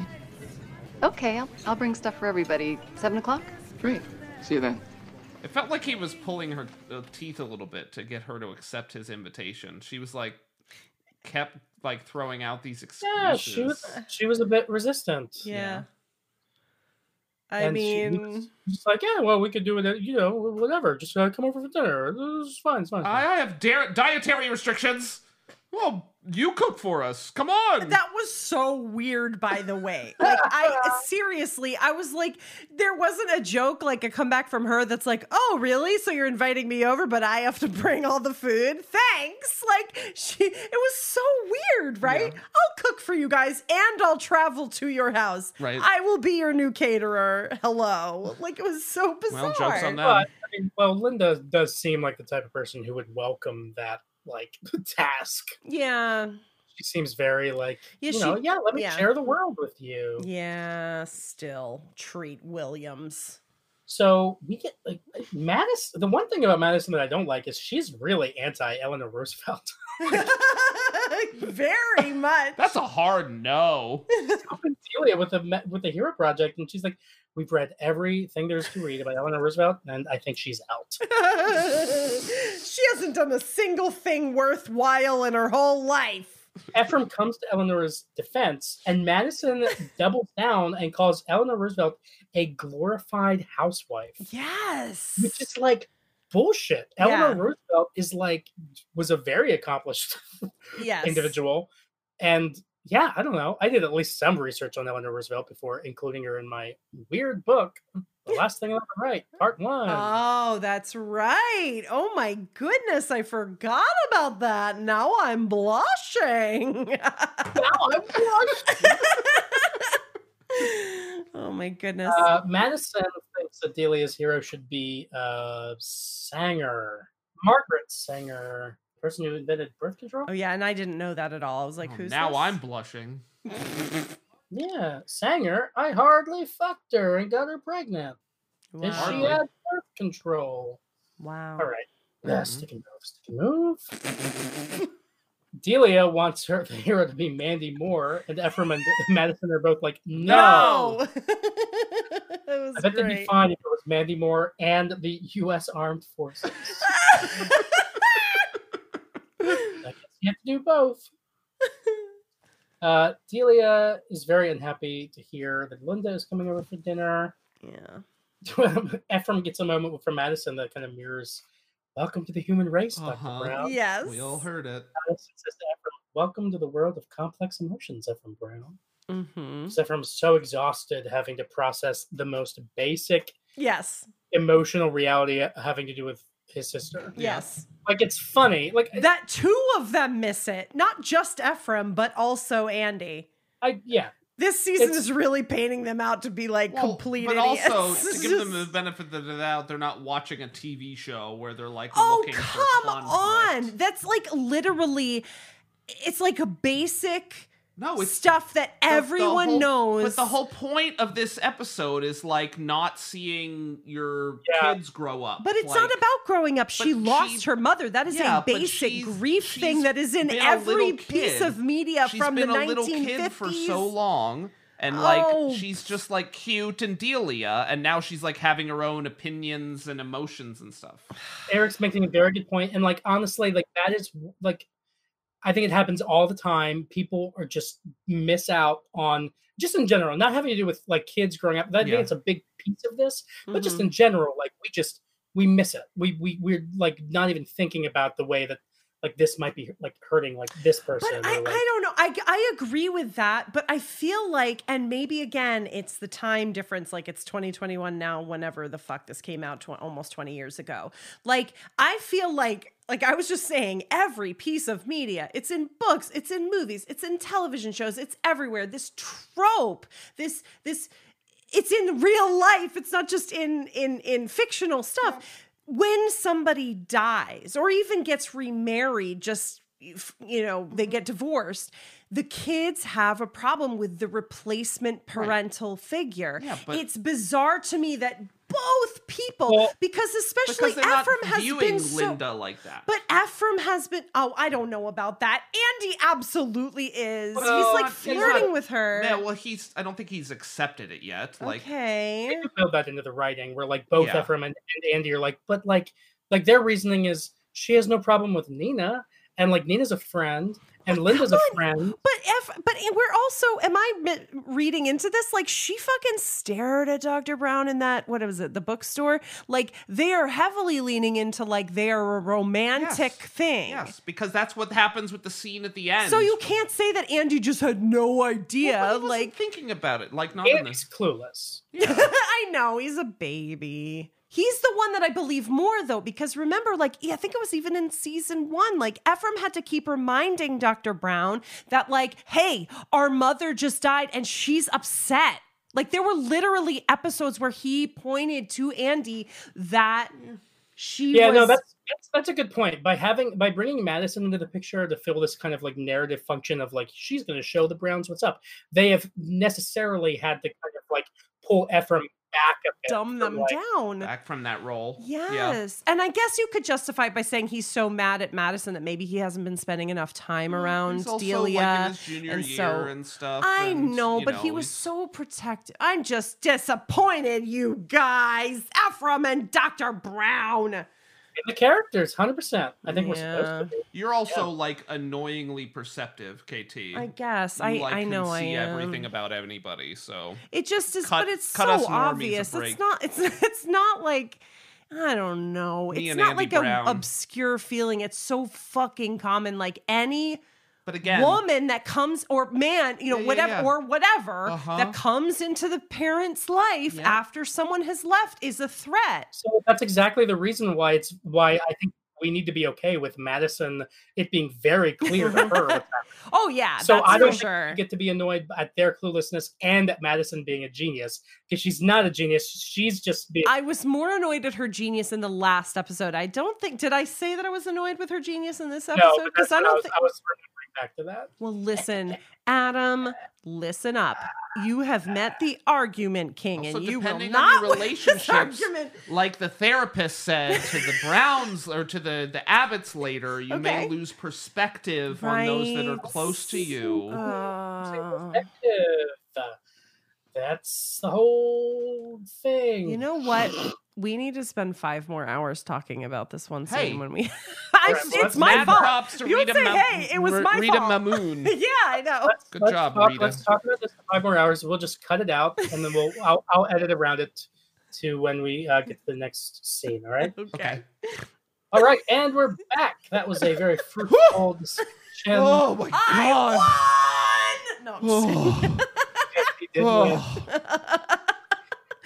Okay, I'll, I'll bring stuff for everybody. Seven o'clock? Great. See you then. It felt like he was pulling her uh, teeth a little bit to get her to accept his invitation. She was like, kept like throwing out these excuses. Yeah, she was she was a bit resistant. yeah. I And mean, just like, yeah, well, we could do it. You know, whatever. Just uh, come over for dinner. It's fine. It's fine. It's fine. I have da- dietary restrictions. Well, you cook for us. Come on. that was so weird, by the way. Like, I <laughs> seriously, I was like, there wasn't a joke, like a comeback from her that's like, oh, really? So you're inviting me over, but I have to bring all the food? Thanks. Like, she, it was so weird, right? I'll cook for you guys and I'll travel to your house. Right. I will be your new caterer. Hello. Like, it was so bizarre. well, jokes on them. But, I mean, well, Linda does seem like the type of person who would welcome that like the <laughs> task. Yeah. She seems very like, Yeah, you know, yeah. Let me yeah. share the world with you. Yeah, still treat Williams. So we get like Madison. The one thing about Madison that I don't like is she's really anti Eleanor Roosevelt. <laughs> <laughs> Very much. That's a hard no. Delia with the with the Hero Project, and she's like, "We've read everything there's to read about Eleanor Roosevelt, and I think she's out." <laughs> she hasn't done a single thing worthwhile in her whole life. Ephraim comes to Eleanor's defense, and Madison <laughs> doubles down and calls Eleanor Roosevelt a glorified housewife, Yes. which is like bullshit. Yeah. Eleanor Roosevelt is like was a very accomplished Yes. <laughs> individual, and yeah, I don't know. I did at least some research on Eleanor Roosevelt before including her in my weird book, "The Last Thing I Ever Write," Part One. Oh, that's right. Oh my goodness, I forgot about that. Now I'm blushing. now I'm blushing. <laughs> oh my goodness. Uh, Madison thinks that Delia's hero should be uh, Sanger, Margaret Sanger, person who invented birth control. oh yeah, and I didn't know that at all. I was like, Oh, who's now this? I'm blushing. <laughs> Yeah, Sanger. I hardly fucked her and got her pregnant. wow. Is she had birth control? wow. All right. Yeah, Mhm. stick and move, stick and move. Delia wants her <laughs> hero to be Mandy Moore, and Ephraim and <laughs> Madison are both like, no. No. it was I bet they'd be fine if it was Mandy Moore and the U.S. Armed Forces. I guess you have to do both. <laughs> Uh, Delia is very unhappy to hear that Linda is coming over for dinner. yeah. <laughs> Ephraim gets a moment from Madison that kind of mirrors, "Welcome to the human race, Doctor Uh-huh. Brown." Yes. We all heard it. Madison says to Ephraim, "Welcome to the world of complex emotions, Ephraim Brown." Mm-hmm. Because Ephraim's so exhausted having to process the most basic Yes. emotional reality having to do with his sister. Yes. Like it's funny. Like That two of them miss it. Not just Ephraim, but also Andy. I yeah. This season It's- is really painting them out to be like Well, complete but idiots. also to It's give them the <laughs> benefit of the doubt, they're not watching a TV show where they're like Oh, looking come for on. That's like literally it's like a basic No, it's stuff that the- the everyone whole- knows. But the whole point of this episode is like not seeing your Yeah. kids grow up. But it's Like, not about growing up. She lost she- her mother. That is Yeah, a basic she's- grief she's thing that is in every piece kid. of media She's from been the a little 1950s. kid for so long. And like Oh. she's just like cute and Delia, and now she's like having her own opinions and emotions and stuff. Eric's making a very good point, and like honestly, like that is like I think it happens all the time. People are just miss out on just in general, not having to do with like kids growing up. That Yeah. it's a big piece of this, but just Mhm. in general, like we just we miss it. We we we're like not even thinking about the way that like this might be like hurting like this person. But I, like, I don't know. I, I agree with that, but I feel like, and maybe again, it's the time difference. Like it's 2021 now, whenever the fuck this came out tw- almost 20 years ago. Like I feel like, like I was just saying, every piece of media, it's in books, it's in movies, it's in television shows, it's everywhere. This trope, this, this, it's in real life. It's not just in in in fictional stuff. When somebody dies or even gets remarried, just you know, they mm-hmm. get divorced. The kids have a problem with the replacement parental figure. Yeah, but- it's bizarre to me that both people, Well- because especially Because they're not Ephraim has been so, Linda like that. but Ephraim has been. Oh, I don't know about that. Andy absolutely is. But he's he's like not- he's flirting not- with her. yeah, well, he's. I don't think he's accepted it yet. Like, okay. they do build that into the writing where like both Yeah. Ephraim and, and Andy are like, but like like their reasoning is she has no problem with Nina, and like Nina's a friend, and Linda's a friend. But if but we're also am I reading into this like she fucking stared at Dr. Brown in that what was it the bookstore like they are heavily leaning into like they are a romantic Yes. thing. yes, because that's what happens with the scene at the end. So you can't say that Andy just had no idea Well, but he like thinking about it, like not in Andy's this. clueless. <laughs> I know he's a baby. He's the one that I believe more though, because remember, like, I think it was even in season one, like Ephraim had to keep reminding Dr. Brown that, like, hey, our mother just died and she's upset. Like, there were literally episodes where he pointed to Andy that she Yeah, was. no, that's, that's that's a good point. By having by bringing Madison into the picture to fill this kind of like narrative function of like she's going to show the Browns what's up, they have necessarily had to kind of like pull Ephraim back a bit. dumb from, them like, down. Back from that role. Yeah. Yes. And I guess you could justify it by saying he's so mad at Madison that maybe he hasn't been spending enough time mm, around He's also Delia. like in his junior and year so and stuff. I and, know, you but he was so protective. I'm just disappointed, you guys. Ephraim and Dr. Brown. The characters, hundred percent. I think we're supposed to be. You're also like annoyingly perceptive, KT. I guess. You, I, like, I can know I see am. everything about anybody. So It just is, Cut- but it's cut us so a obvious. break. It's not. It's <laughs> it's not like I don't know. Me it's not Andy like an obscure feeling. It's so fucking common. Like any But again, woman that comes or man, you know, Yeah, yeah, whatever yeah. or whatever Uh-huh. that comes into the parent's life Yeah. after someone has left is a threat. So that's exactly the reason why it's why I think we need to be okay with Madison. It being very <laughs> clear to her. Oh yeah, so that's I don't for sure. get to be annoyed at their cluelessness and at Madison being a genius because she's not a genius. She's just being. I was more annoyed at her genius in the last episode. I don't think did I say that I was annoyed with her genius in this episode? because that's I don't was, think I was remembering back to that. Well, listen, Adam, listen up. You have met the argument king, also and you will not on your win this relationships, argument. like the therapist said to the Browns or to the the Abbotts later, you may lose perspective on those that are close to you. Uh, Perspective. That's the whole thing. you know what? We need to spend five more hours talking about this one scene Hey. when we. <laughs> I, it's let's my Mad fault. props to You Rina, say, Ma- hey, it was R- my Rina fault. Mimoun. <laughs> yeah, I know. Let's, Good let's job, talk, Rina. Let's talk about this for five more hours. We'll just cut it out, and then we'll I'll, I'll edit around it to when we uh, get to the next scene. All right. Okay. All right, and we're back. That was a very <laughs> fruitful discussion. Oh my I god. won. No, I'm just kidding. He did win.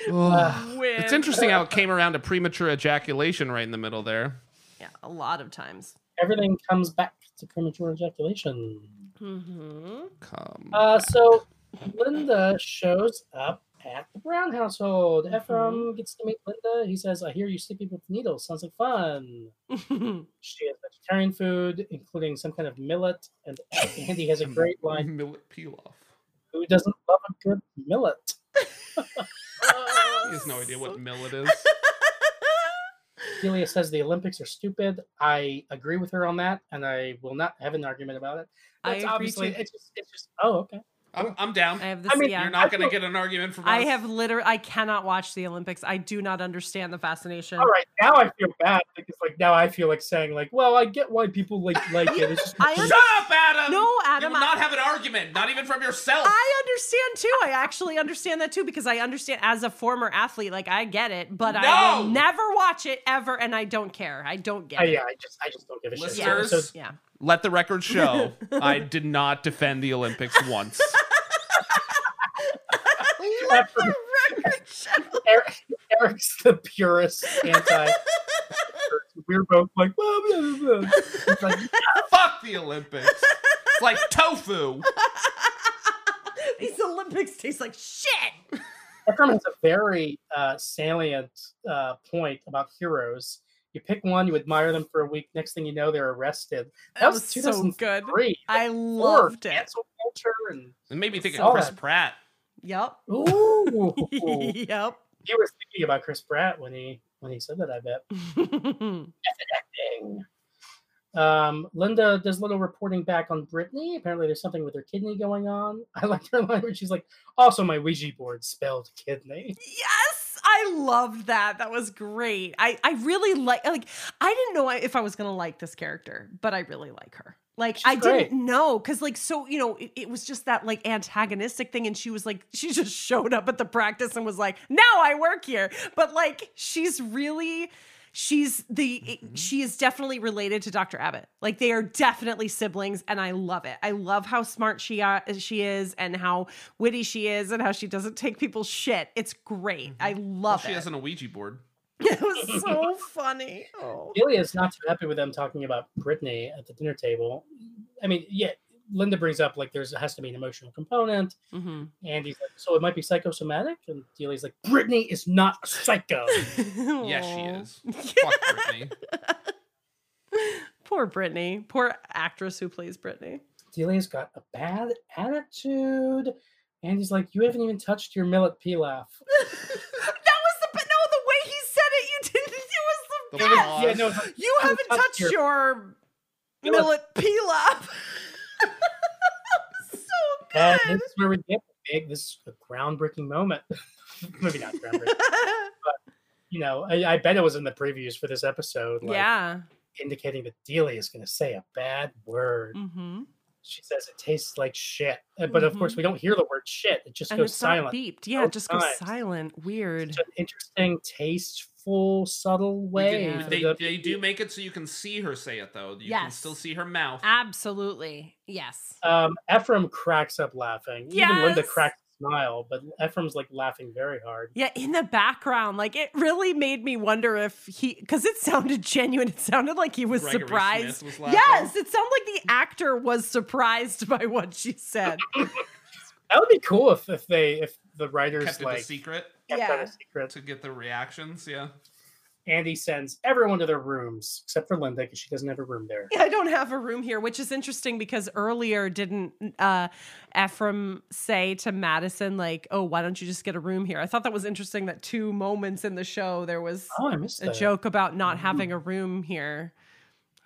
Oh. <sighs> It's interesting how it came around to premature ejaculation right in the middle there. Yeah, a lot of times. Everything comes back to premature ejaculation. Mm-hmm. Come. Uh, so Linda shows up at the Brown household. Ephraim gets to meet Linda. He says, "I hear you sleeping with needles. Sounds like fun." <laughs> She has vegetarian food, including some kind of millet, and Andy has a <laughs> great line: Millet pilaf. "Who doesn't love a good millet?" <laughs> He has no <laughs> idea what millet <laughs> is. Delia says the Olympics are stupid. I agree with her on that, and I will not have an argument about it. I obviously too. it's just it's just oh okay. I'm, I'm down. I have this. I mean, yeah. You're not going to get an argument from I us. have literally. I cannot watch the Olympics. I do not understand the fascination. All right, now I feel bad because like now I feel like saying like, well, I get why people like like it. It's just <laughs> I Shut up, Adam! No, Adam, You will I- not have an argument, not even from yourself. I understand too. I actually understand that too because I understand as a former athlete, like I get it, but I will never watch it ever, and I don't care. I don't get I, it. yeah, I just I just don't give a shit. Listeners, So, Yeah. Let the record show <laughs> I did not defend the Olympics once. Ephraim- Eric, Eric's the purest anti. We're both like, blah, blah, blah, blah. It's like, <laughs> Fuck the Olympics. It's like tofu. These Olympics taste like shit. Ephraim has a very uh, salient uh, point about heroes. You pick one, you admire them for a week. Next thing you know, they're arrested. That, That was, was so good. 2003. I Before loved it. Cancel culture and It made me think So of Chris bad. Pratt. Yep. ooh, <laughs> yep. he was thinking about Chris Pratt when he when he said that. I bet. <laughs> Dang. Um, Linda does a little reporting back on Brittany. Apparently, there's something with her kidney going on. <laughs> I like her line where she's like, "Also, my Ouija board spelled kidney." yes, I loved that. That was great. I I really like like I didn't know if I was gonna like this character, but I really like her. Like She's I great. didn't know because like so you know it, it was just that like antagonistic thing, and she was like she just showed up at the practice and was like, now I work here. But like she's really. She's the she is definitely related to Dr. Abbott. Like they are definitely siblings and I love it. I love how smart she uh, she is and how witty she is and how she doesn't take people's shit. It's great. I love She it. has an Ouija board. <laughs> it was so <laughs> funny. Oh. Delia is not too happy with them talking about Brittany at the dinner table. I mean, yeah, Linda brings up like there's has to be an emotional component. Mm-hmm. And he's like, so it might be psychosomatic. And Delia's like, Brittany is not a psycho. <laughs> yes, she is. <laughs> Fuck Brittany. Poor Brittany. Poor actress who plays Brittany. Delia's got a bad attitude. And he's like, you haven't even touched your millet pilaf. <laughs> that was the no the way he said it. You didn't. It was the, the best. Yeah, no, you, you haven't touched, touched your, your millet pilaf. And <laughs> this is where we get the big. This is a groundbreaking moment. <laughs> Maybe not groundbreaking. <laughs> but you know, I, I bet it was in the previews for this episode. Like, yeah. indicating that Delia is going to say a bad word. Mm-hmm. She says it tastes like shit, Uh, but of course we don't hear the word shit. It just And goes it's silent. beeped. Yeah, both it just goes silent. Weird. It's an interesting, subtle way. can- for they, the- they do make it so you can see her say it though. You can still see her mouth. Absolutely. Yes. Um, Ephraim cracks up laughing. Even Linda cracks a smile, but Ephraim's like laughing very hard. Yeah, in the background, like it really made me wonder if he, because it sounded genuine. It sounded like he was Gregory surprised. Smith was yes, it sounded like the actor was surprised by what she said. <laughs> That would be cool if, if they if the writers Kept it like a secret kept Yeah. a secret. to get the reactions. Yeah. Andy sends everyone to their rooms except for Linda because she doesn't have a room there. Yeah, I don't have a room here, which is interesting because earlier didn't uh Ephraim say to Madison like, "Oh, why don't you just get a room here?" I thought that was interesting that two moments in the show there was Oh, a that. joke about not having a room here.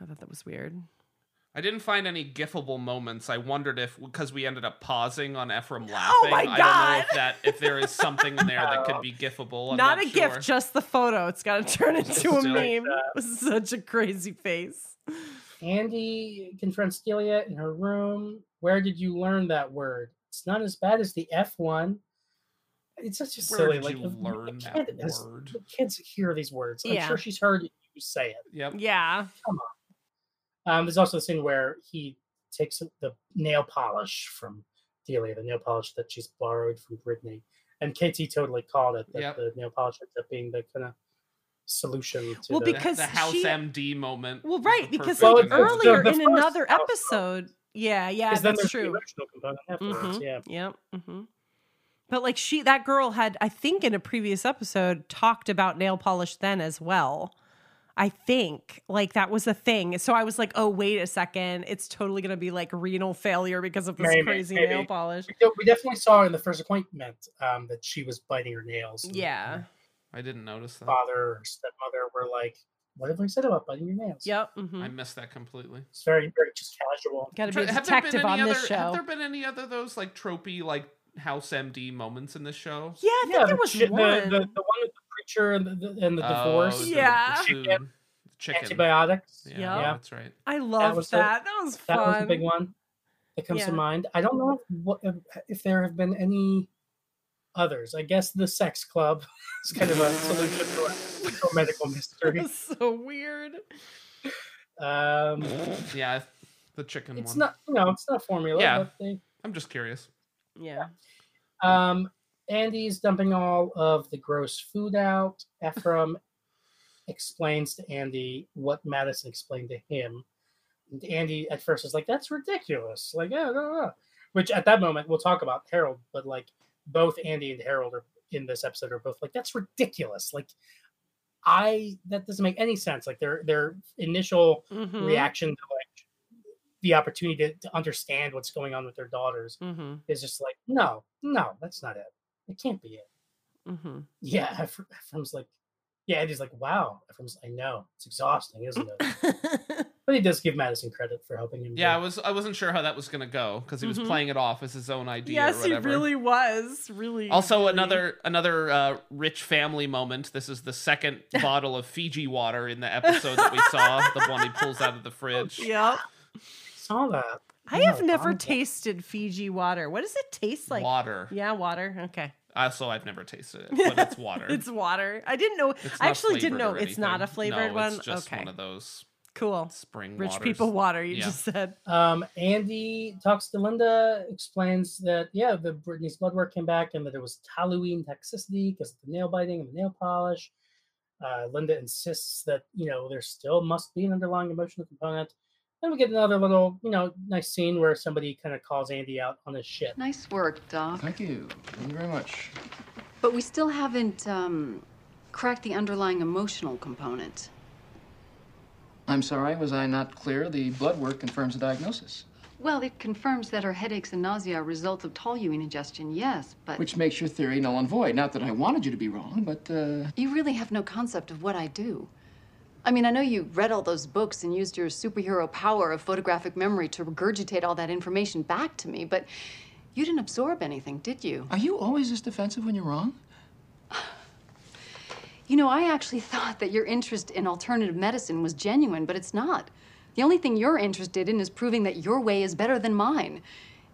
I thought that was weird. I didn't find any gifable moments. I wondered if because we ended up pausing on Ephraim oh laughing. Oh my I don't know God. if that if there is something in there that could be gifable. I'm not, not, a sure. gift, just the photo. It's got to turn <laughs> into a Still. meme. <laughs> Such a crazy face. Andy confronts Delia in her room. Where did you learn that word? It's not as bad as the F one. It's such a Where silly. did like you the- the learn that kid has- word? the kids hear these words. I'm Yeah. sure she's heard you say it. Yep. Yeah. Um, there's also the scene where he takes the nail polish from Delia, the nail polish that she's borrowed from Brittany, and KT totally called it that Yep. the nail polish ends up being the kind of solution to Well, the, because the house she- MD moment. Well, right, because Well, like it's- example. the- earlier the in first another house episode. Yeah, yeah, then that's there's the true. Mm-hmm. Yeah. Yep. hmm But like she, that girl had, I think, in a previous episode, talked about nail polish then as well. I think like that was a thing. So I was like, oh wait a second, it's totally gonna be like renal failure because of this Maybe, crazy maybe. nail polish. We definitely saw in the first appointment um, that she was biting her nails. Yeah. I didn't notice that. Father or stepmother were like, "What have I said about biting your nails?" Yep. hmm I missed that completely. It's very, very just casual. Got to be a Have there been detective any on this other- show. Have there been any other those like tropey like house MD moments in this show? yeah, I think there was chi- one. the, the the one with the preacher and the, the, and the Oh, divorce, the- Yeah. The, food, Chicken. chicken. antibiotics. Yeah, Yeah. that's right. I loved was that. a- that was fun. That was a big one that comes Yeah. to mind. I don't know if, what, if there have been any others. I guess the sex club <laughs> is kind of a solution to a, to medical <laughs> mystery. That's so weird. Um, Yeah, the chicken it's one. not, you know, it's not formula. Yeah. But they, I'm just curious. Yeah. Um, Andy's dumping all of the gross food out. <laughs> Ephraim explains to Andy what Madison explained to him. And Andy at first is like, "That's ridiculous!" Like, yeah, no, no. Which at that moment we'll talk about Harold, but like both Andy and Harold are in this episode are both like, "That's ridiculous!" Like, I that doesn't make any sense. Like their their initial Mhm. reaction to like the opportunity to, to understand what's going on with their daughters Mm-hmm. is just like, no, no, that's not it. It can't be it. Mm-hmm. Yeah, Ephra- Ephraim's like, yeah, and he's like, wow. Ephraim's, I know, it's exhausting, isn't it? <laughs> but he does give Madison credit for helping him. Yeah, I was I wasn't sure how that was gonna go because he was Mhm. playing it off as his own idea or yes, he really was. Really. Also, really- another another uh, rich family moment. This is the second <laughs> bottle of Fiji water in the episode that we saw. The one he pulls out of the fridge. Yep. saw that. I have never tasted Fiji water. What does it taste like? water. Yeah, water. Okay. Also, I've never tasted it, but it's water. <laughs> It's water. I didn't know. I actually didn't know it's not a flavored No, one. It's just okay. one of those Cool. spring Rich waters. people water. You Yeah. just said. Um, Andy talks to Linda, explains that yeah, the Brittany's blood work came back, and that it was toluene toxicity because of the nail biting and the nail polish. Uh, Linda insists that you know there still must be an underlying emotional component. Then we get another little, you know, nice scene where somebody kind of calls Andy out on his shit. Nice work, Doc. Thank you. Thank you very much. But we still haven't um, cracked the underlying emotional component. I'm sorry, was I not clear? The blood work confirms the diagnosis, Well, it confirms that her headaches and nausea are results of toluene ingestion, yes, but which makes your theory null and void. Not that I wanted you to be wrong, but uh, you really have no concept of what I do. I mean, I know you read all those books and used your superhero power of photographic memory to regurgitate all that information back to me, but you didn't absorb anything, did you? Are you always this defensive when you're wrong? <sighs> You know, I actually thought that your interest in alternative medicine was genuine, but it's not. The only thing you're interested in is proving that your way is better than mine.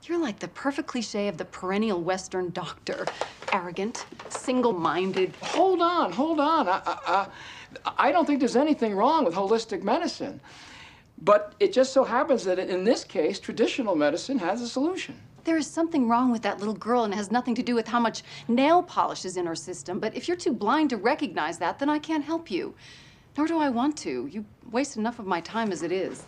You're like the perfect cliche of the perennial Western doctor arrogant, single minded. Hold on, hold on. I, I, I don't think there's anything wrong with holistic medicine. But it just so happens that in this case, traditional medicine has a solution. There is something wrong with that little girl, and it has nothing to do with how much nail polish is in her system. But if you're too blind to recognize that, then I can't help you. Nor do I want to. You waste enough of my time as it is.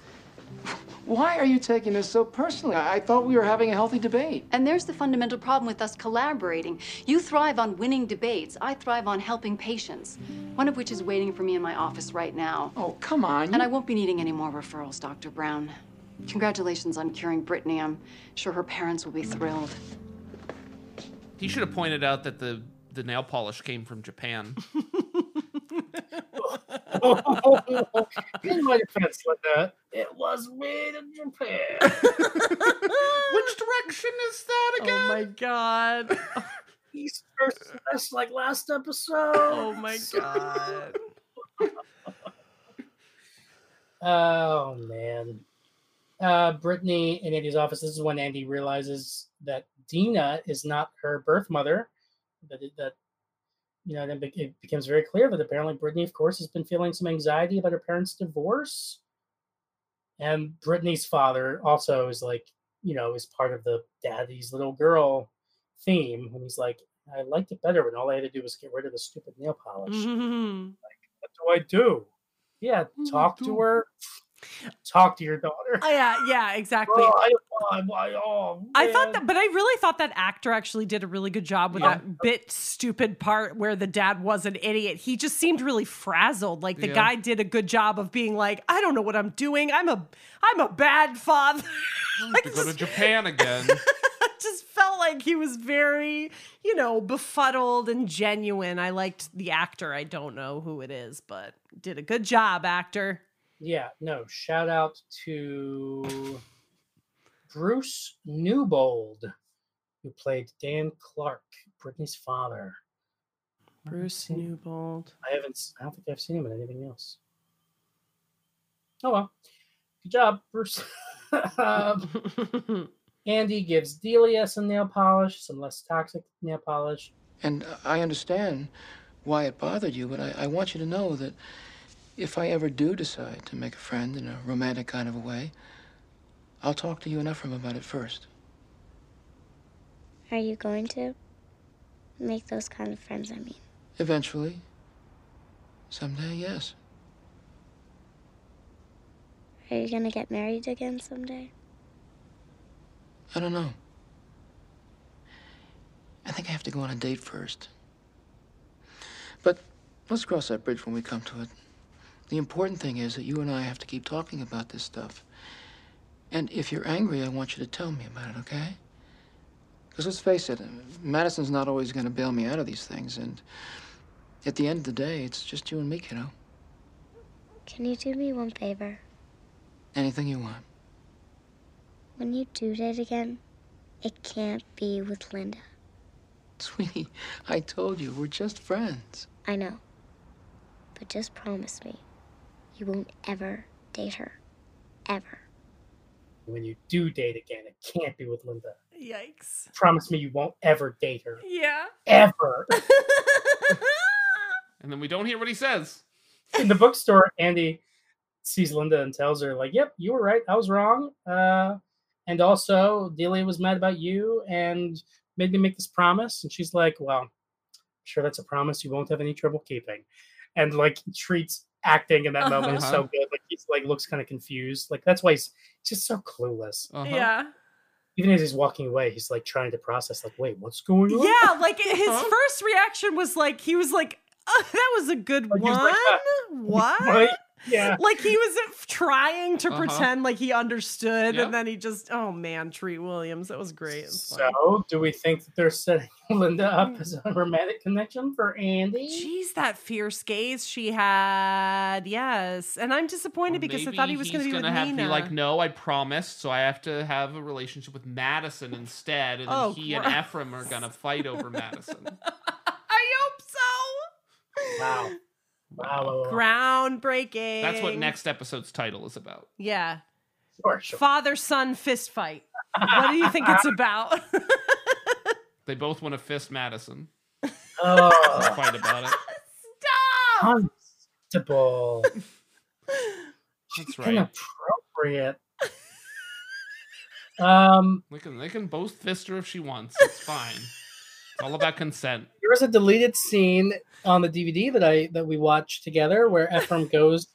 Why are you taking this so personally? I, I thought we were having a healthy debate. And there's the fundamental problem with us collaborating. You thrive on winning debates. I thrive on helping patients. One of which is waiting for me in my office right now. Oh, come on. And I won't be needing any more referrals, Dr. Brown. Congratulations on curing Brittany. I'm sure her parents will be thrilled. He should have pointed out that the the nail polish came from Japan. <laughs> <laughs> in my defense, Linda, it was made in Japan. <laughs> Which direction is that again? Oh my god. <laughs> East versus West, like last episode. Oh my god. oh man. Uh, Brittany in Andy's office. This is when Andy realizes that Dina is not her birth mother. That that you know, then it becomes very clear that apparently Brittany, of course, has been feeling some anxiety about her parents' divorce. And Brittany's father also is like, you know, is part of the daddy's little girl theme. And he's like, I liked it better when all I had to do was get rid of the stupid nail polish. Mm-hmm. Like, what do I do? Yeah, talk to her. Talk to your daughter. Oh, yeah, yeah, exactly. Oh, I, I, I, oh, I thought that, but I really thought that actor actually did a really good job with Yeah. that bit stupid part where the dad was an idiot. He just seemed really frazzled. Like the Yeah. guy did a good job of being like, I don't know what I'm doing. I'm a, I'm a bad father. <laughs> I to go to Japan again. <laughs> Just felt like he was very, you know, befuddled and genuine. I liked the actor. I don't know who it is, but did a good job, actor. Yeah, no, shout out to Bruce Newbold, who played Dan Clark, Brittany's father. Bruce Newbold. I haven't, I don't think I've seen him in anything else. Oh well, good job, Bruce. um, <laughs> Andy gives Delia some nail polish, some less toxic nail polish. And I understand why it bothered you, but I, I want you to know that if I ever do decide to make a friend in a romantic kind of a way, I'll talk to you and Ephraim about it first. Are you going to make those kind of friends? I mean, Eventually. Someday, yes. are you gonna get married again someday? I don't know. I think I have to go on a date first. But let's cross that bridge when we come to it. The important thing is that you and I have to keep talking about this stuff. And if you're angry, I want you to tell me about it, okay? Because let's face it, Madison's not always going to bail me out of these things. And at the end of the day, it's just you and me, kiddo. Can you do me one favor? Anything you want. When you do that again, it can't be with Linda. Sweetie, I told you, we're just friends. I know. But just promise me you won't ever date her. Ever. When you do date again, it can't be with Linda. Yikes. Promise me you won't ever date her. Yeah. Ever. <laughs> and then we don't hear what he says. in the bookstore, Andy sees Linda and tells her, like, yep, you were right. I was wrong. Uh, and also, Delia was mad about you and made me make this promise. And she's like, well, sure, that's a promise you won't have any trouble keeping. And like treats acting in that moment is so Uh-huh. good. Like he's like looks kind of confused. Like that's why he's just so clueless. Uh-huh. Yeah. Even as he's walking away, he's like trying to process, like, wait, what's going on? Yeah, like his Huh? first reaction was like he was like, oh, "That was a good Like, one." was like, <laughs> what? Why, Yeah. <laughs> Like he was trying to Uh-huh. pretend like he understood, Yep. and then he just, oh man, Treat Williams, that was great. It was fun. So, do we think that they're setting <laughs> Linda up as a romantic connection for Andy? Jeez, that fierce gaze she had. Yes, and I'm disappointed Or because I thought he was going to be with gonna have Nina. to be like, no, I promised, so I have to have a relationship with Madison instead, and then Oh, he and. Ephraim are gonna fight over Madison. <laughs> I hope so. Wow. Wow. wow, wow. Groundbreaking. That's what next episode's title is about. Yeah, Sure, sure. father son fist fight. What do you think it's about? <laughs> They both want to fist Madison. Oh, Fight about it. Stop. comfortable. <laughs> That's right. Inappropriate. Um, They can they can both fist her if she wants. It's fine. <laughs> It's all about consent. there was a deleted scene on the DVD that I that we watched together where Ephraim <laughs> goes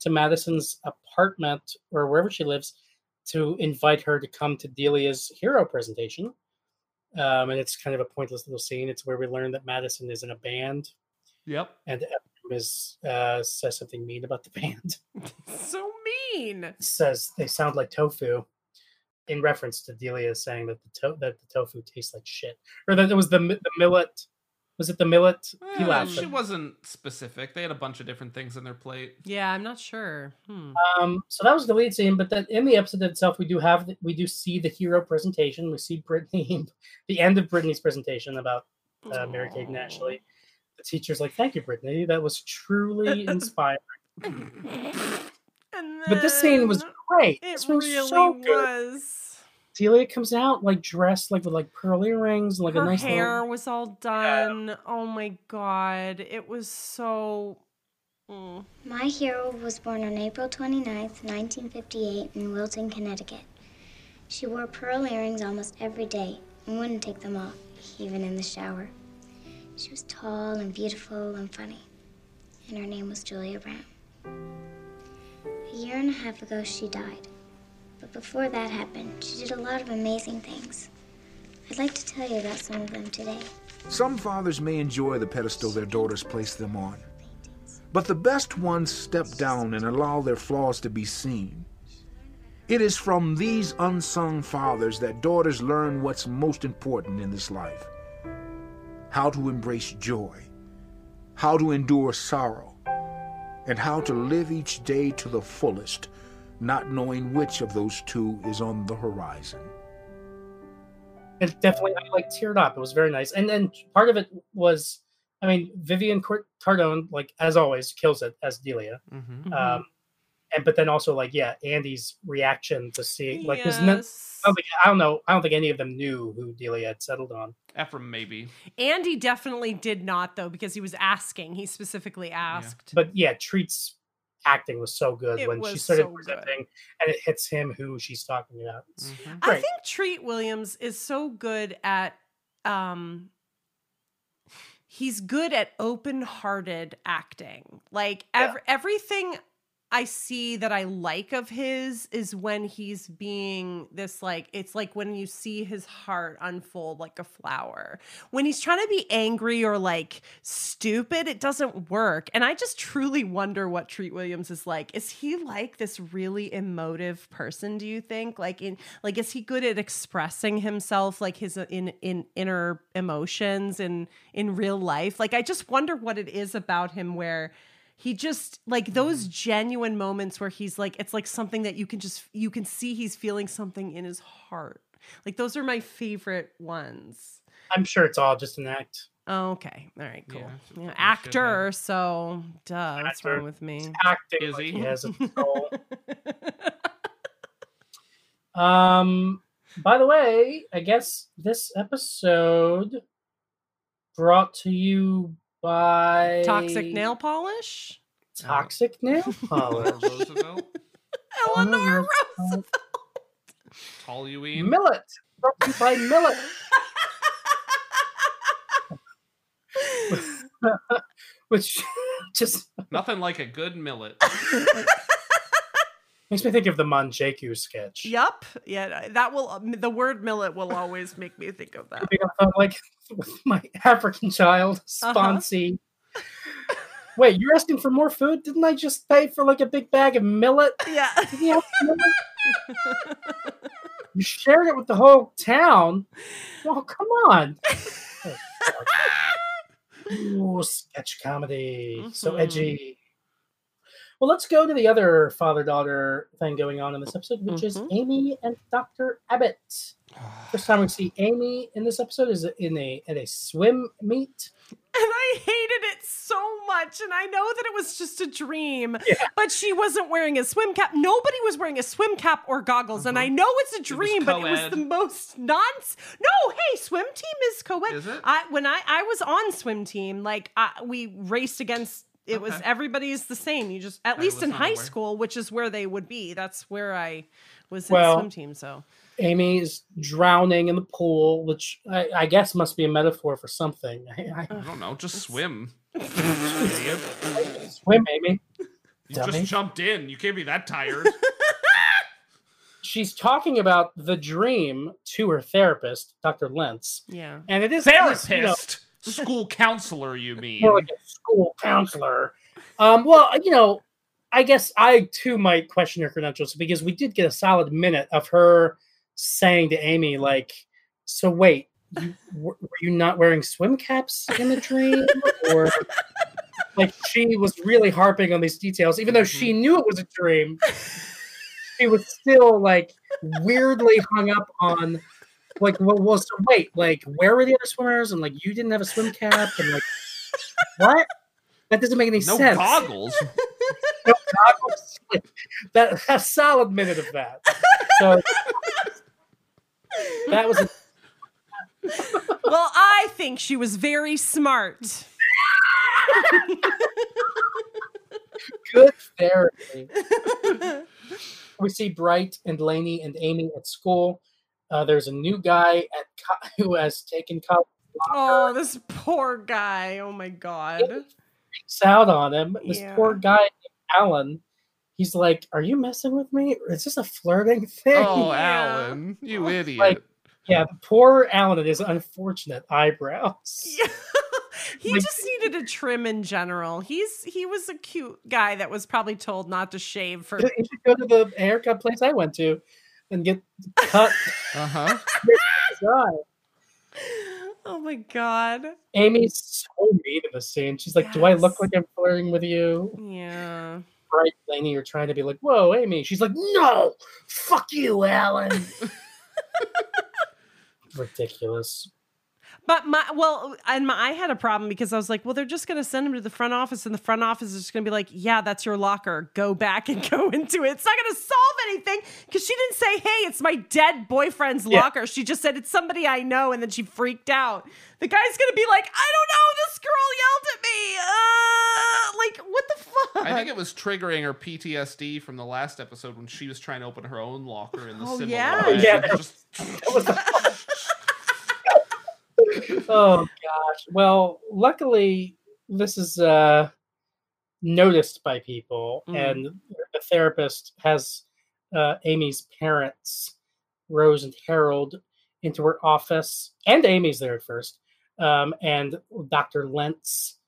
to Madison's apartment or wherever she lives to invite her to come to Delia's hero presentation. Um, and it's kind of a pointless little scene. It's where we learn that Madison is in a band Yep. and Ephraim is uh, says something mean about the band. <laughs> so mean. says they sound like tofu in reference to Delia saying that the to- that the tofu tastes like shit, or that it was the the millet. Was it the millet Eh, pilaf? she wasn't specific. They had a bunch of different things in their plate. Yeah, I'm not sure. Hmm. Um, so that was the lead scene, but then in the episode itself, we do have the- we do see the hero presentation. We see Brittany, <laughs> the end of Brittany's presentation about uh, Mary Kate and Ashley. The teacher's like, "Thank you, Brittany. That was truly <laughs> inspiring." And But this scene was then great. It This was really so good. was. Delia comes out like dressed like with like pearl earrings and like Her a nice hair little was all done. Oh my god, it was so. Mm. My hero was born on April 29th, 1958, in Wilton, Connecticut. She wore pearl earrings almost every day and wouldn't take them off, even in the shower. She was tall and beautiful and funny, and her name was Julia Brown. A year and a half ago, she died. But before that happened, she did a lot of amazing things. I'd like to tell you about some of them today. Some fathers may enjoy the pedestal their daughters place them on, but the best ones step down and allow their flaws to be seen. It is from these unsung fathers that daughters learn what's most important in this life how to embrace joy, how to endure sorrow, and how to live each day to the fullest, not knowing which of those two is on the horizon. it definitely I like teared up. It was very nice, and then part of it was, I mean, Vivien Cardone, like as always, kills it as Delia. Mm-hmm. Um, and but then also like yeah, Andy's reaction to see like there's no, Yes. I don't think I don't know I don't think any of them knew who Delia had settled on. Ephraim, maybe. Andy definitely did not though because he was asking. He specifically asked. But yeah, Treat's acting was so good It when she started so good. and it hits him who she's talking about. It's Mhm. I think Treat Williams is so good at um he's good at open-hearted acting. Like ev- everything I see that I like of his is when he's being this like it's like when you see his heart unfold like a flower. When he's trying to be angry or like stupid, it doesn't work. And I just truly wonder what Treat Williams is like. Is he like this really emotive person, do you think? Like in like is he good at expressing himself like his uh, in in inner emotions and in real life? Like I just wonder what it is about him where he just like those genuine moments where he's like it's like something that you can just you can see he's feeling something in his heart. Like those are my favorite ones. I'm sure it's all just an act. oh, okay. All right cool. Yeah, Yeah, it's a good actor so duh what's wrong with me. Acting Is like he? he has a <laughs> soul. Um, by the way, I guess this episode brought to you by toxic nail polish Toxic nail <laughs> polish. <laughs> Eleanor Roosevelt. eleanor Roosevelt. Tall Millet. Brought by Millet. <laughs> Which just Nothing like a good millet. Makes me think of the Manjeku sketch. Yup. Yeah, that will um, the word millet will always make me think of that. I think I felt like with <laughs> my African child, Uh-huh. Sponsy. Wait, you're asking for more food? Didn't I just pay for like a big bag of millet? Yeah. You millet? you shared it with the whole town. Well, come on. Oh, <laughs> Ooh, sketch comedy. So Mhm. edgy. Well, let's go to the other father daughter thing going on in this episode, which is Mhm. Amy and Dr. Abbott. <sighs> First time we see Amy in this episode is in a at a swim meet. And I hated it so much. And I know that it was just a dream, Yeah. but she wasn't wearing a swim cap. Nobody was wearing a swim cap or goggles. And I know it's a dream, but it was the most nonce. No, hey, swim team is co-ed. Is it? I when I I was on swim team, like I, we raced against. It was everybody's the same. You just at I least in high aware. school, which is where they would be. That's where I was in Well, swim team. So Amy is drowning in the pool, which I, I guess must be a metaphor for something. I, I don't know. Just swim. <laughs> Swim, Amy. You Dummy. just jumped in. You can't be that tired. <laughs> She's talking about the dream to her therapist, Dr. Lentz, yeah. and it is it is, you know, Therapist. School counselor, you mean? more like a school counselor. Um, well, you know, I guess I too might question her credentials because we did get a solid minute of her saying to Amy, like, "So wait, you, were were you not wearing swim caps in the dream?" or like she was really harping on these details, even though she knew it was a dream. She was still like weirdly hung up on like well, well so wait like where were the other swimmers and like you didn't have a swim cap and like what that doesn't make any no sense goggles. <laughs> No goggles. that a solid minute of that so that was a, Well, I think she was very smart. good therapy we see bright and laynie and amy at school uh, there's a new guy at co- <laughs> who has taken college Oh, this poor guy. Oh my god. freaks out on him. This Yeah. poor guy, Alan, he's like, "Are you messing with me? Or is this a flirting thing?" Oh, <laughs> Yeah. Alan, you idiot. Like- yeah, poor Alan and his unfortunate eyebrows. <laughs> Yeah. he Like- just needed a trim in general. He's he was a cute guy that was probably told not to shave for You should go to the haircut place I went to and get cut. <laughs> Uh huh. Oh my god. Amy's so mean in the scene. She's like, "Do I look like I'm flirting with you?" Yeah. Right, Laynie, you're trying to be like, "Whoa, Amy." She's like, "No, fuck you, Alan." <laughs> Ridiculous. But my well, and my, I had a problem because I was like, well, they're just gonna send him to the front office, and the front office is just gonna be like, yeah, that's your locker. Go back and <laughs> go into it. It's not gonna solve anything because she didn't say, hey, it's my dead boyfriend's Yeah. locker. She just said it's somebody I know, and then she freaked out. The guy's gonna be like, I don't know, this girl yelled at me. Uh, like, what the fuck? I think it was triggering her PTSD from the last episode when she was trying to open her own locker in the Oh, similar yeah. way. Yeah, It just- <laughs> That was the- <laughs> oh gosh. Well, luckily this is uh noticed by people Mm. and the therapist has uh Amy's parents, Rose and Harold, into her office. And Amy's there at first. Um, and Dr. Lentz,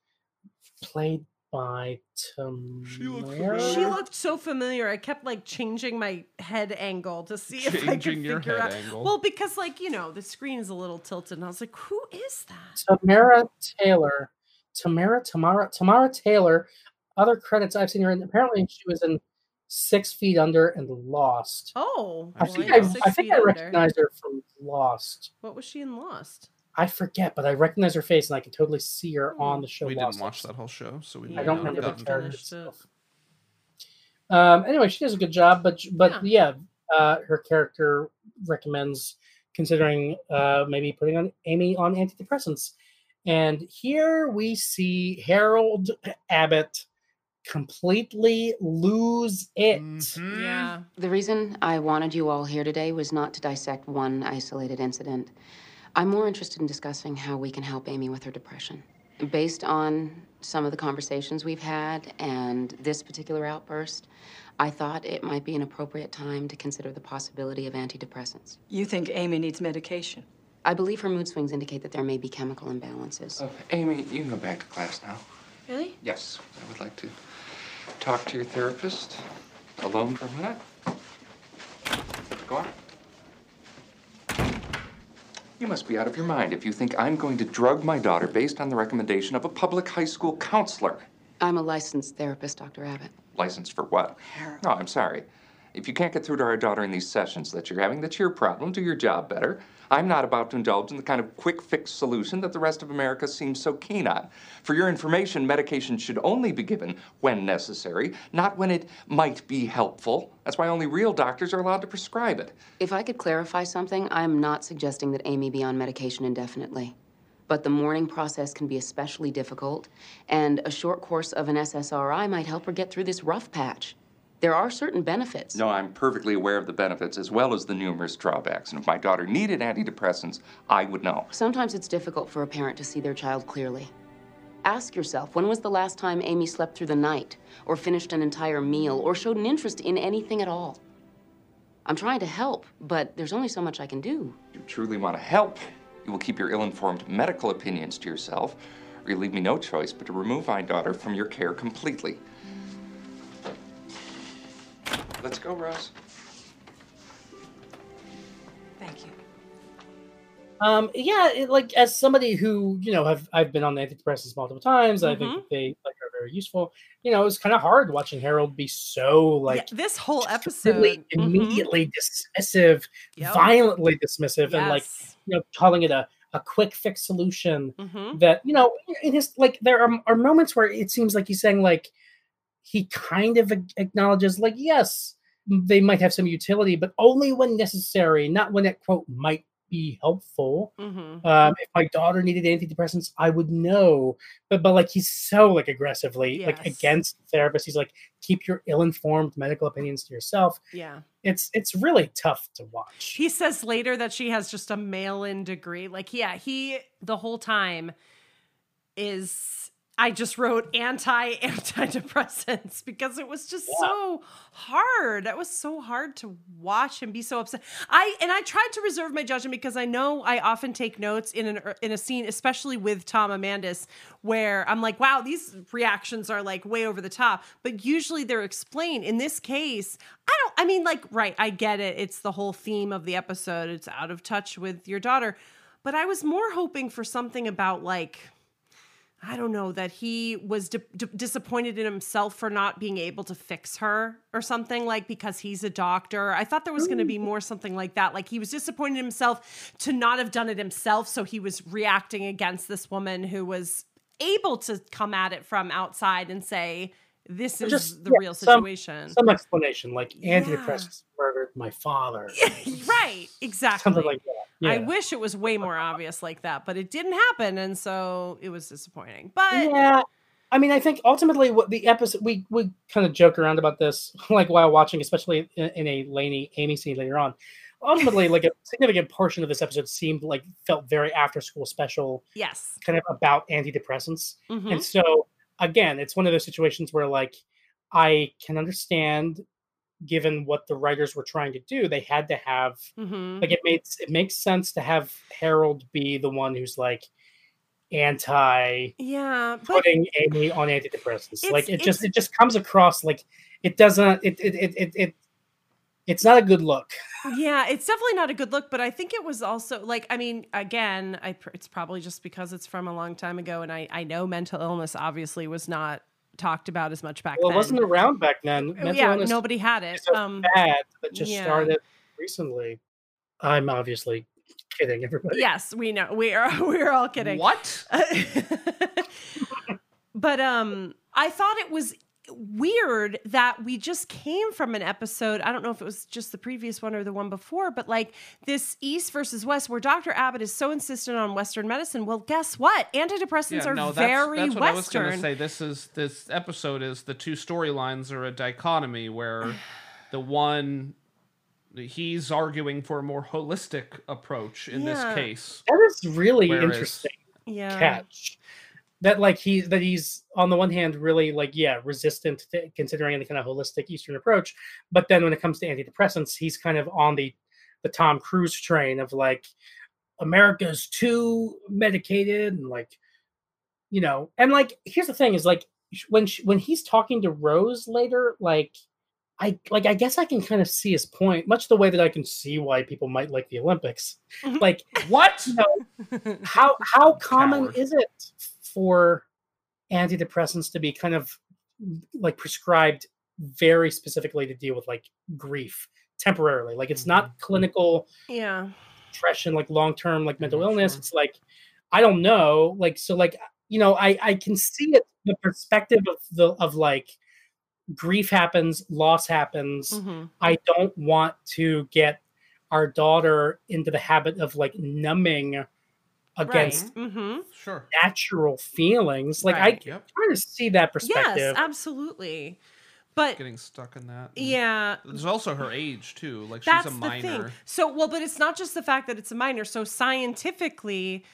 played by looked Tamara. familiar. She looked so familiar. I kept like changing my head angle to see if I could Changing your figure head out. angle. Well, because like you know the screen is a little tilted, and I was like, "Who is that?" Tamara Taylor. Tamara, Tamara, Tamara Taylor. Other credits I've seen her in. Apparently, she was in Six Feet Under and Lost. Oh, I I've think seen I, Lost. I think I recognized her from Lost. What was she in Lost? I forget, but I recognize her face, and I can totally see her on the show. we Lost. didn't watch that whole show, so we Yeah, might I don't not have remember the gotten to character it. finished it. itself. Um, anyway, she does a good job, but but yeah, uh, her character recommends considering uh, maybe putting on Amy on antidepressants. And here we see Harold Abbott completely lose it. Mhm. Yeah. The reason I wanted you all here today was not to dissect one isolated incident. I'm more interested in discussing how we can help Amy with her depression. Based on some of the conversations we've had and this particular outburst, I thought it might be an appropriate time to consider the possibility of antidepressants. You think Amy needs medication? I believe her mood swings indicate that there may be chemical imbalances. Oh, Amy, you can go back to class now. Really? Yes, I would like to talk to your therapist alone for a minute. Go on. You must be out of your mind if you think I'm going to drug my daughter based on the recommendation of a public high school counselor. I'm a licensed therapist, Dr. Abbott. Licensed for what? No, I'm sorry. If you can't get through to our daughter in these sessions that you're having, that's your problem. Do your job better. I'm not about to indulge in the kind of quick fix solution that the rest of America seems so keen on. For your information, medication should only be given when necessary, not when it might be helpful. That's why only real doctors are allowed to prescribe it. If I could clarify something, I'm not suggesting that Amy be on medication indefinitely. But the mourning process can be especially difficult, and a short course of an SSRI might help her get through this rough patch. There are certain benefits. No, I'm perfectly aware of the benefits as well as the numerous drawbacks. And if my daughter needed antidepressants, I would know. Sometimes it's difficult for a parent to see their child clearly. Ask yourself when was the last time Amy slept through the night, or finished an entire meal, or showed an interest in anything at all? I'm trying to help, but there's only so much I can do. If you truly want to help, you will keep your ill informed medical opinions to yourself, or you leave me no choice but to remove my daughter from your care completely. Let's go, Rose. Thank you. Um, yeah, it, like as somebody who you know have I've been on antidepressants multiple times. I think Mhm. they like are very useful. You know, it was kind of hard watching Harold be so like yeah, this whole episode really mhm. immediately dismissive, Yep. violently dismissive, and like you know calling it a a quick fix solution. Mhm. That you know, in his like there are, are moments where it seems like he's saying like he kind of acknowledges like yes they might have some utility, but only when necessary, not when it quote might be helpful. Mhm. Um, if my daughter needed antidepressants, I would know. But but like he's so like aggressively like against therapists. He's like, keep your ill-informed medical opinions to yourself. Yeah. It's it's really tough to watch. He says later that she has just a mail-in degree. Like, yeah, he the whole time is I just wrote anti <laughs> antidepressants because it was just so hard. That was so hard to watch and be so upset. I and I tried to reserve my judgment because I know I often take notes in an in a scene, especially with Tom Amandes, where I'm like, wow, these reactions are like way over the top. But usually they're explained. In this case, I don't. I mean, like, right? I get it. It's the whole theme of the episode. It's out of touch with your daughter. But I was more hoping for something about like I don't know that he was di- di- disappointed in himself for not being able to fix her or something like because he's a doctor. I thought there was going to be mm. more something like that. Like he was disappointed in himself to not have done it himself, so he was reacting against this woman who was able to come at it from outside and say this is just, the yeah, real situation. Some, explanation, like Yeah. antidepressants murdered my father. <laughs> right, exactly. Something like that. I wish it was way more obvious like that, but it didn't happen and so it was disappointing. But yeah i mean i think ultimately what the episode we we kind of joke around about this <laughs> like while watching especially in, in a laynie amy scene later on ultimately like a significant portion of this episode seemed like felt very after school special yes. kind of about antidepressants Mhm. and so again it's one of those situations where like i can understand given what the writers were trying to do they had to have Mhm. like it makes it makes sense to have harold be the one who's like anti Yeah, putting Amy on antidepressants. like it just it just comes across like it doesn't it it it it, it it's not a good look. yeah, it's definitely not a good look, but I think it was also like I mean, again, I it's probably just because it's from a long time ago and I I know mental illness obviously was not talked about as much back then. Well, it wasn't around back then. Mental yeah, illness nobody had it. a Um fad that just yeah. started recently. I'm obviously kidding everybody. Yes, we know. We are <laughs> we're all kidding. What? <laughs> but um I thought it was weird that we just came from an episode. I don't know if it was just the previous one or the one before, but like this East versus West where Dr. Abbott is so insistent on Western medicine. Well, guess what? Antidepressants are no, very that's, that's what I was going to say. This is this episode is the two storylines are a dichotomy where <sighs> the one he's arguing for a more holistic approach in Yeah. this case. That is really interesting Yeah. catch. That like he that he's on the one hand really like yeah resistant to considering any kind of holistic Eastern approach, but then when it comes to antidepressants, he's kind of on the the Tom Cruise train of like America's too medicated and like you know, and like here's the thing is like when she, when he's talking to Rose later, like I like I guess I can kind of see his point, much the way that I can see why people might like the Olympics. Mm-hmm. Like what? <laughs> You know, how how common is it for antidepressants to be kind of like prescribed very specifically to deal with like grief temporarily? Like it's not clinical Yeah. depression, like long term like mental illness. It's like I don't know, like so like you know I I can see it the perspective of the of like grief happens, loss happens. Mhm. I don't want to get our daughter into the habit of like numbing against Mm-hmm. Sure. natural feelings. Like Right. I kind of see that perspective. Yes, absolutely. But Getting stuck in that. yeah, There's also her age too. Like that's she's a the thing. minor. So, well, but it's not just the fact that it's a minor. So, scientifically,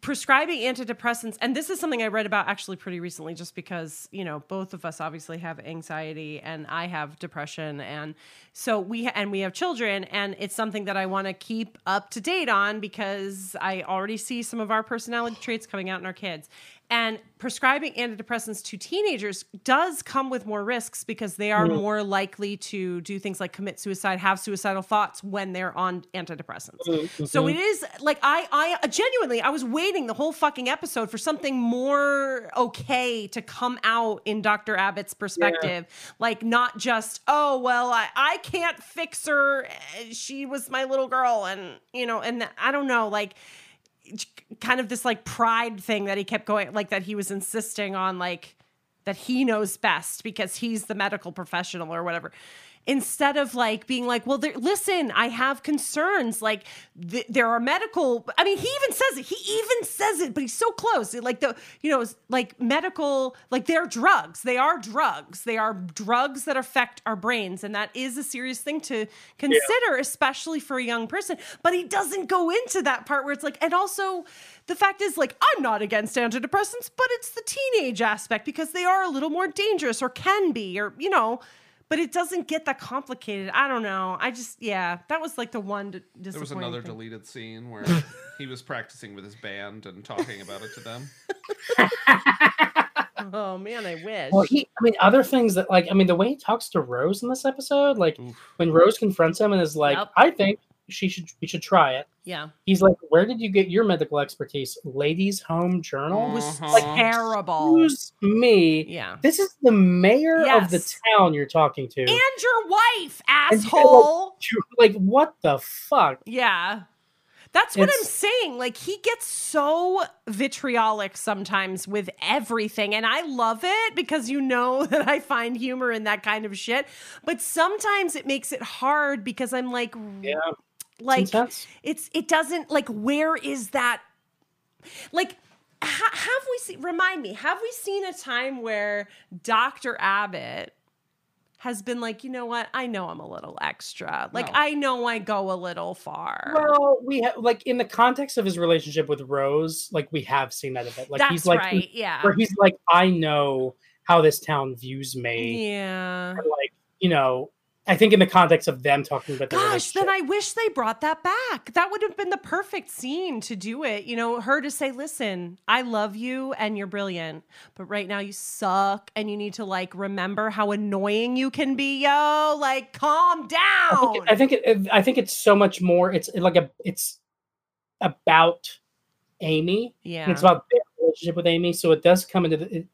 prescribing antidepressants, and this is something I read about actually pretty recently, just because you know both of us obviously have anxiety and I have depression, and so we and we have children, and it's something that I want to keep up to date on because I already see some of our personality traits coming out in our kids. And prescribing antidepressants to teenagers does come with more risks because they are Mhm. more likely to do things like commit suicide, have suicidal thoughts when they're on antidepressants. Mhm, So mhm. it is like I I genuinely I was waiting the whole fucking episode for something more okay to come out in Dr. Abbott's perspective. Like not just, oh well, I, I can't fix her. She was my little girl and you know, and I don't know, like kind of this like pride thing that he kept going like that he was insisting on like that he knows best because he's the medical professional or whatever instead of like being like well there, listen i have concerns like th- there are medical i mean he even says it he even says it but he's so close. Like the you know like medical like they're drugs. They are drugs. They are drugs that affect our brains and that is a serious thing to consider especially for a young person. But he doesn't go into that part where it's like and also the fact is like i'm not against antidepressants but it's the teenage aspect because they are a little more dangerous or can be or you know but it doesn't get that complicated. I don't know. I just yeah, that was like the one d- disappointing. There was another thing. deleted scene where <laughs> he was practicing with his band and talking about it to them. Oh man, I wish. Well, he, I mean, other things that, like, I mean, the way he talks to Rose in this episode, like, when Rose confronts him and is like, Yep. I think she should, we should try it. yeah, He's like, Where did you get your medical expertise? Ladies' Home Journal? it was mm-hmm. Like, terrible. excuse me. Yeah. This is the mayor of the town you're talking to. And your wife, And asshole. Like, like, what the fuck? Yeah. That's what I'm saying. Like he gets so vitriolic sometimes with everything and I love it because you know <laughs> that I find humor in that kind of shit. But sometimes it makes it hard because I'm like Yeah. Like it's it doesn't like where is that like ha- have we seen remind me have we seen a time where Dr. Abbott has been like, you know what? I know I'm a little extra. Like, No. I know I go a little far. Well, we have like in the context of his relationship with Rose, like we have seen that a bit. Like That's he's like, right, yeah. where he's like, I know how this town views me. Yeah. And, like you know, I think in the context of them talking about the Gosh, then I wish they brought that back. That would have been the perfect scene to do it. You know, her to say, listen, I love you and you're brilliant, but right now you suck and you need to like remember how annoying you can be, yo. Like, calm I down. think, I think it, I think it's so much more. It's like a, it's about Amy. Yeah. it's about their relationship with Amy. So it does come into the. It,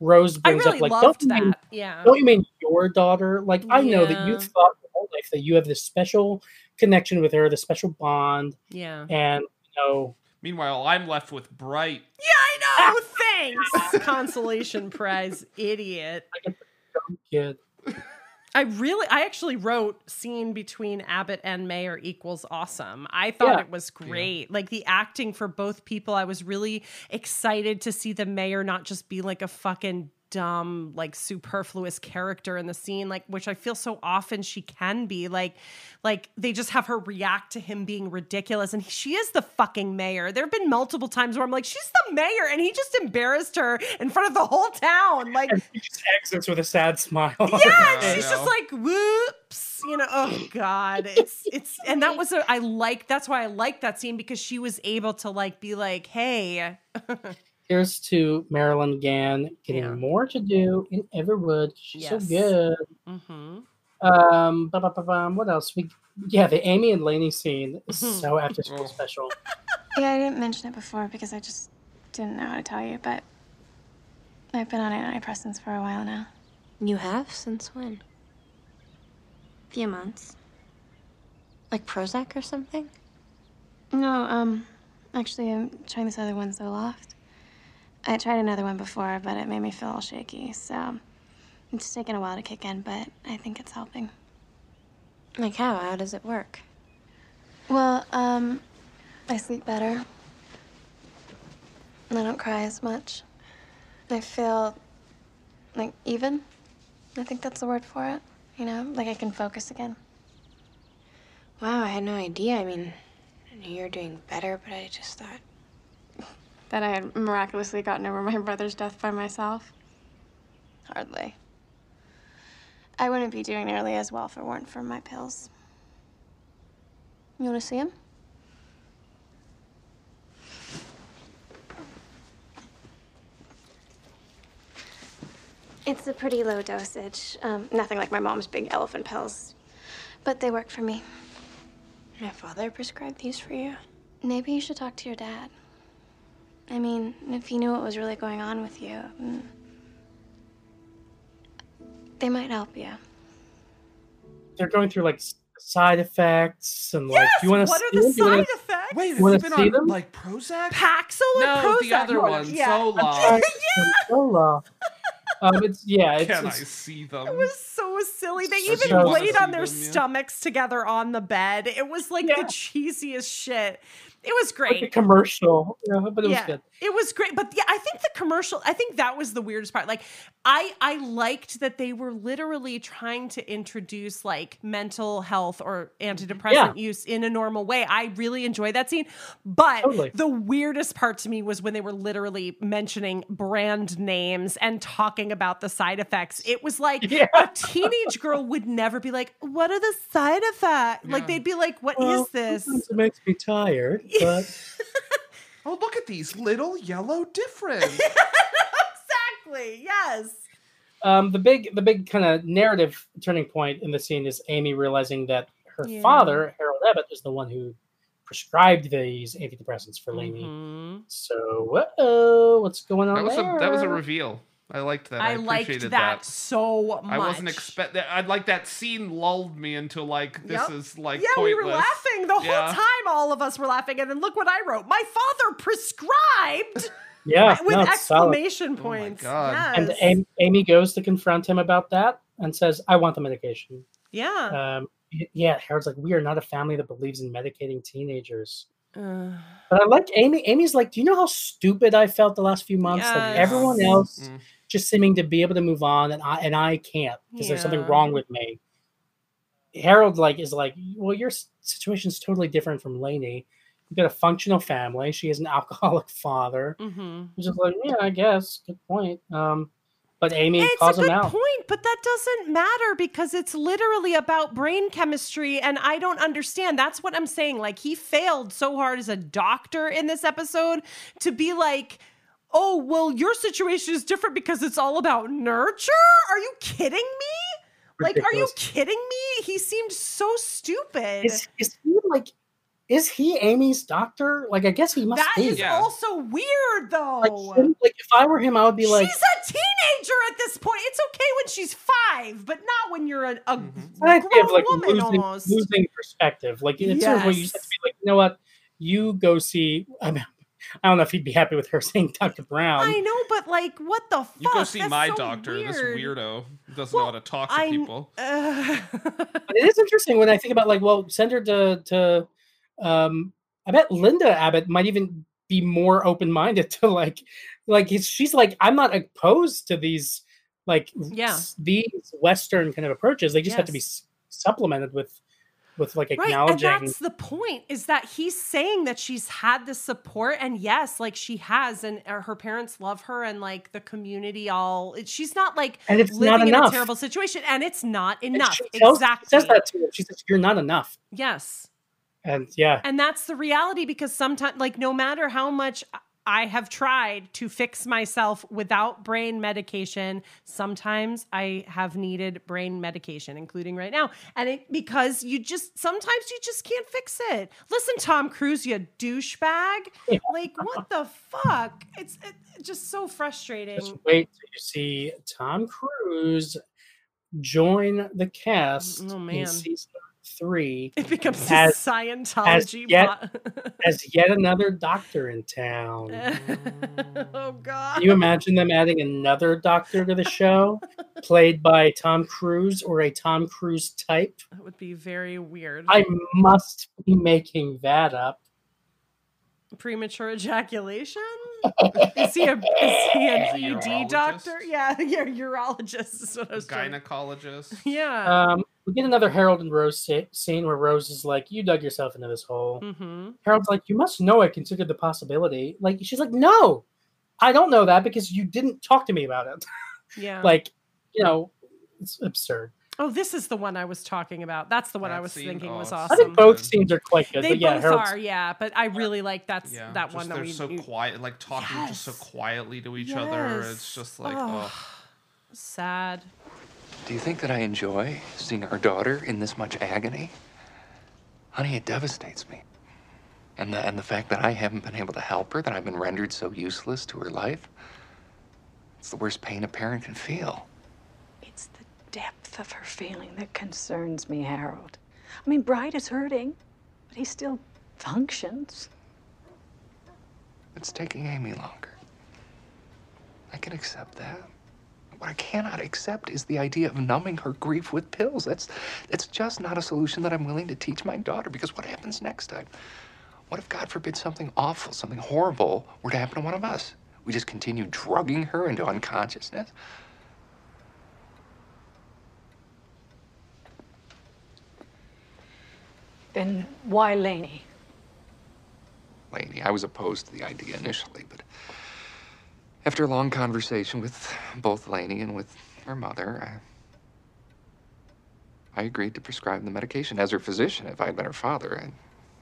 Rose brings really up like, loved don't you that. mean Yeah. Don't you mean your daughter? Like I know that you've thought your whole life that you have this special connection with her, the special bond, Yeah. and you know, Meanwhile, I'm left with Bright. Yeah, I know. <laughs> Thanks. Consolation prize, idiot. kid. <laughs> I really, I actually wrote scene between Abbott and Mayer equals awesome. I thought Yeah. it was great. Like the acting for both people, I was really excited to see the Mayor not just be like a fucking dumb, like superfluous character in the scene, like which I feel so often she can be. Like, like they just have her react to him being ridiculous, and she is the fucking mayor. There have been multiple times where I'm like, she's the mayor, and he just embarrassed her in front of the whole town. Like, he just exits with a sad smile. on yeah, <laughs> face. she's just like whoops, you know. Oh God, it's it's and that was a I like that's why I like that scene because she was able to like be like, hey, <laughs> Here's to Merrilyn Gann getting Yeah. more to do in Everwood. She's Yes. so good. Mm-hmm. Um, ba- ba- ba- what else? We yeah, the Amy and Laynie scene is Mhm. so after school <laughs> special. Yeah, I didn't mention it before because I just didn't know how to tell you, but I've been on antidepressants for a while now. You have? Since when? A few months. Like Prozac or something? No, um, actually, I'm trying this other one, Zoloft. I tried another one before, but it made me feel all shaky, so it's taken a while to kick in, but I think it's helping. Like how? How does it work? Well, um, I sleep better. And I don't cry as much. I feel like even. I think that's the word for it. You know, like I can focus again. Wow, I had no idea. I mean, I knew you were doing better, but I just thought. That I had miraculously gotten over my brother's death by myself. Hardly. I wouldn't be doing nearly as well if it weren't for my pills. You want to see him? It's a pretty low dosage. Um, nothing like my mom's big elephant pills. But they work for me. My father prescribed these for you? Maybe you should talk to your dad. I mean, if he knew what was really going on with you, mm, they might help you. They're going through like side effects and like Yes, you want to what are see the them? You wanna- effects? Wait, has he been see on them? like Prozac? Paxil or No, Prozac? the other one, Yeah. Zoloft. <laughs> Zola. Um, it's yeah, it's, Can I it's see them? It was so silly. They So even laid on their them, yeah? stomachs together on the bed. It was like the cheesiest shit. It was like great. commercial, Yeah, but it was good. it was great. But yeah, I think the commercial. I think that was the weirdest part. Like, I I liked that they were literally trying to introduce like mental health or antidepressant Yeah. use in a normal way. I really enjoyed that scene. But Totally. the weirdest part to me was when they were literally mentioning brand names and talking about the side effects. It was like <laughs> Yeah. a teenage girl would never be like, "What are the side effects?" Like they'd be like, "What is Well, this?" It makes me tired, but <laughs> Oh, look at these little yellow difference. <laughs> exactly. Yes. um, the big the big kind of narrative turning point in the scene is Amy realizing that her Yeah. father, Harold Abbott, is the one who prescribed these antidepressants for Laynie. Mhm. So, oh, what's going on That was a there? that was a reveal. I liked that. I, I, liked appreciated that, so much. I wasn't expect that. I'd like that scene lulled me into like this Yep. is like yeah, pointless. we were laughing the Yeah. whole time. All of us were laughing, and then look what I wrote. My father prescribed <laughs> Yeah, with no, it's solid. exclamation points. God. And Yes. Amy, Amy goes to confront him about that and says, "I want the medication." yeah. Um, yeah, Harold's like, "We are not a family that believes in medicating teenagers." Uh, But I like Amy. Amy's like, "Do you know how stupid I felt the last few months? Like everyone else Mm. Just seeming to be able to move on, and I and I can't because there's something wrong with me." Harold like is like, "Well, your s- situation's totally different from Laynie. You've got a functional family. She has an <laughs> alcoholic father." mhm. Which is like, yeah, I guess. Good point. Um, but Amy It's calls a good out. point, but that doesn't matter because it's literally about brain chemistry, and I don't understand. That's what I'm saying. Like he failed so hard as a doctor in this episode to be like, "Oh, well, your situation is different because it's all about nurture." Are you kidding me? Like, are you kidding me? He seemed so stupid. Is, is he like, is he Amy's doctor? Like, I guess he must That be. is also weird, though. like, him- like, if I were him, I would be like, she's a teenager at this point. It's okay when she's five, but not when you're a, a mm-hmm. an idea grown of like woman losing, almost. losing perspective. Like, it's sort of where you just have to be like, you know what? You go see. I, mean, I don't know if he'd be happy with her <laughs> saying Dr. Brown. I know, but like, what the fuck? You go see That's my so doctor. This weirdo doesn't know how to talk to I'm- people. <laughs> But it is interesting when I think about like, well, send her to to. Um, I bet Linda Abbott might even be more open minded to like, like she's like, I'm not opposed to these like Yeah. these Western kind of approaches. They just have to be supplemented with with like Right, and that's the point is that he's saying that she's had the support, and yes, like she has, and uh, her parents love her, and like the community all. She's not like And it's living not in enough. a terrible situation, and it's not enough. she tells- exactly. says that to him. She says, "You're not enough." Yes. And yeah, And that's the reality because sometimes, like, no matter how much I- have tried to fix myself without brain medication. Sometimes I have needed brain medication, including right now. And it because you just sometimes you just can't fix it. Listen, Tom Cruise, you douchebag. Like, what the fuck? It's it, just so frustrating. Just wait till you see Tom Cruise join the cast Oh, in man. season three. It becomes as, Scientology as yet, <laughs> as yet another doctor in town. <laughs> oh god. Can you imagine them adding another doctor to the show, <laughs> played by Tom Cruise or a Tom Cruise type? That would be very weird. I must be making that up. Premature ejaculation? Is he a is he an Is a ED doctor? Yeah, <laughs> yeah, urologist is what I was trying. Gynecologist. <laughs> Yeah. Um, we get another Harold and Rose sa- scene where Rose is like, "You dug yourself into this hole." mm-hmm. Harold's like, "You must know I considered the possibility." Like, she's like, "No, I don't know that because you didn't talk to me about it." <laughs> Yeah. like, you know, it's absurd. Oh, this is the one I was talking about. That's the one I was scene? thinking Oh, was awesome. I think both scenes are quite good. They but yeah, both Harold's are, yeah. But I really like that's Yeah, that just one that they're we so we- quiet, like talking just so quietly to each other. It's just like, Oh. oh. sad. Do you think that I enjoy seeing our daughter in this much agony? Honey, it devastates me. And the, and the fact that I haven't been able to help her, that I've been rendered so useless to her life, it's the worst pain a parent can feel. Depth of her feeling that concerns me, Harold. I mean, Bright is hurting, but he still functions. It's taking Amy longer. I can accept that. What I cannot accept is the idea of numbing her grief with pills. That's that's just not a solution that I'm willing to teach my daughter because what happens next time? What if God forbid something awful, something horrible were to happen to one of us? We just continue drugging her into unconsciousness? Then why Laynie? Laynie, I was opposed to the idea initially, but after a long conversation with both Laynie and with her mother, I, I agreed to prescribe the medication. As her physician, if I had been her father, I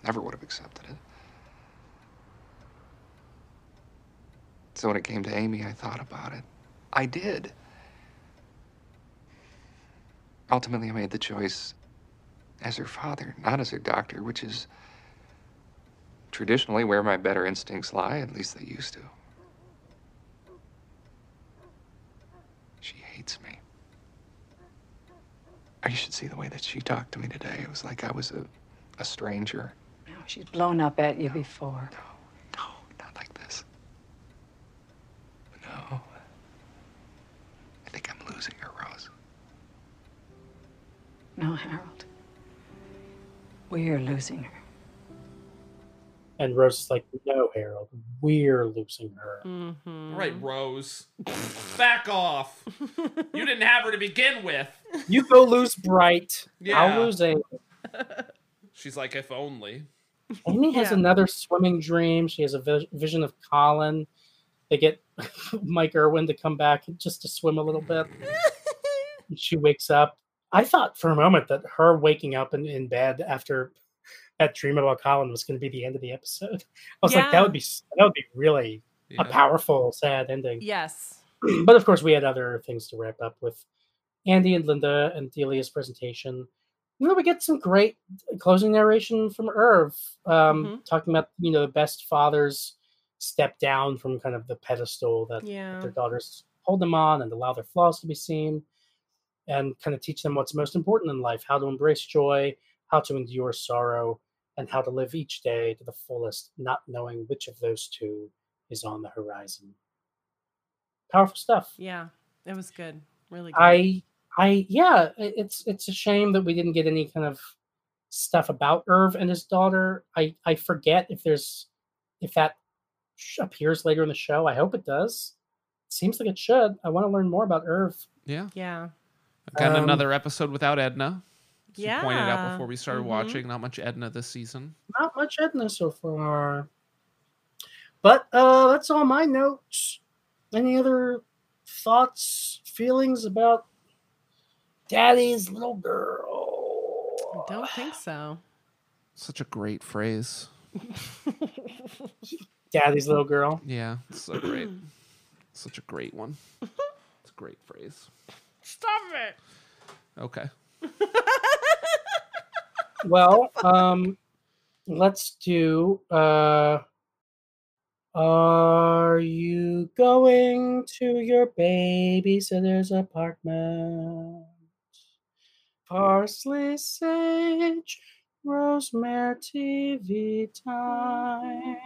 never would have accepted it. So when it came to Amy, I thought about it. I did. Ultimately, I made the choice as her father, not as her doctor, which is traditionally where my better instincts lie, at least they used to. She hates me. You should see the way that she talked to me today. It was like I was a, a stranger. No, she's blown up at you before. No, no, Not like this. No. I think I'm losing her, Rose. No, Harold. We're losing her. and Rose is like, "No, Harold, we're losing her." Mm-hmm. Right, Rose. Back off. you didn't have her to begin with. You go lose Bright. Yeah. I'll lose Amy. <laughs> She's like, if only. Amy has Yeah. another swimming dream. She has a vi- vision of Colin. They get <laughs> Mike Erwin to come back just to swim a little bit. <laughs> she wakes up. I thought for a moment that her waking up in, in bed after that dream about Colin was going to be the end of the episode. <laughs> I was like, that would be that would be really a powerful, sad ending. Yes. <clears throat> but of course, we had other things to wrap up with Andy and Linda and Delia's presentation. And then we get some great closing narration from Irv, um, talking about you know the best fathers step down from kind of the pedestal that, that their daughters hold them on and allow their flaws to be seen, and kind of teach them what's most important in life: how to embrace joy, how to endure sorrow, and how to live each day to the fullest, not knowing which of those two is on the horizon. Powerful stuff. Yeah. It was good. Really good. I I yeah, it's it's a shame that we didn't get any kind of stuff about Irv and his daughter. I I forget if there's if that appears later in the show. I hope it does. seems like it should. I want to learn more about Irv. Yeah. Yeah. Again, Um, another episode without Edna. As you pointed out before we started Mhm. watching. Not much Edna this season. Not much Edna so far. But uh that's all my notes. Any other thoughts, feelings about Daddy's little girl? I don't think so. Such a great phrase. <laughs> Daddy's little girl. Yeah, it's so great. Such a great one. It's a great phrase. Stop it. Okay. <laughs> Well, um, let's do. Uh, are you going to your babysitter's apartment? Parsley, sage, rosemary, TV time.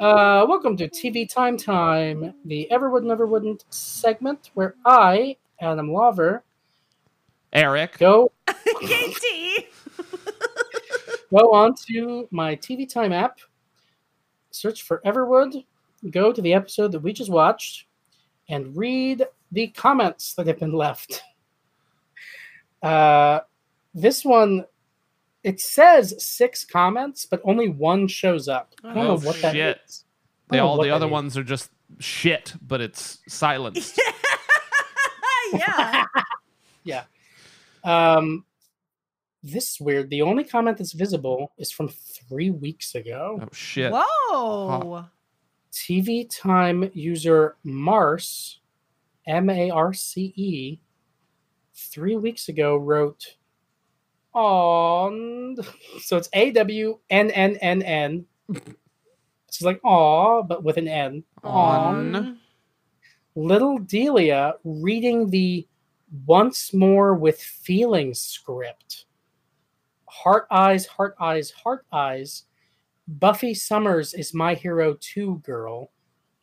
Uh, welcome to TV Time Time, the Everwood Never Wouldn't segment where I, Adam Lover, Eric, go <laughs> KT. go on to my TV Time app, search for Everwood, go to the episode that we just watched, and read the comments that have been left. Uh, this one, it says six comments, but only one shows up. I don't Oh, know what that shit. is. I They all the other is. ones are just shit, but it's silenced. <laughs> yeah. <laughs> Yeah. Um, this is weird. The only comment that's visible is from three weeks ago. Oh shit. Whoa. TV time user Mars, M A R C E, three weeks ago wrote, "On." <laughs> So it's A W N N N N. It's like "aw," but with an N. On. Little Delia reading the "Once More with Feelings" script. Heart eyes, heart eyes, heart eyes. Buffy Summers is my hero too, girl,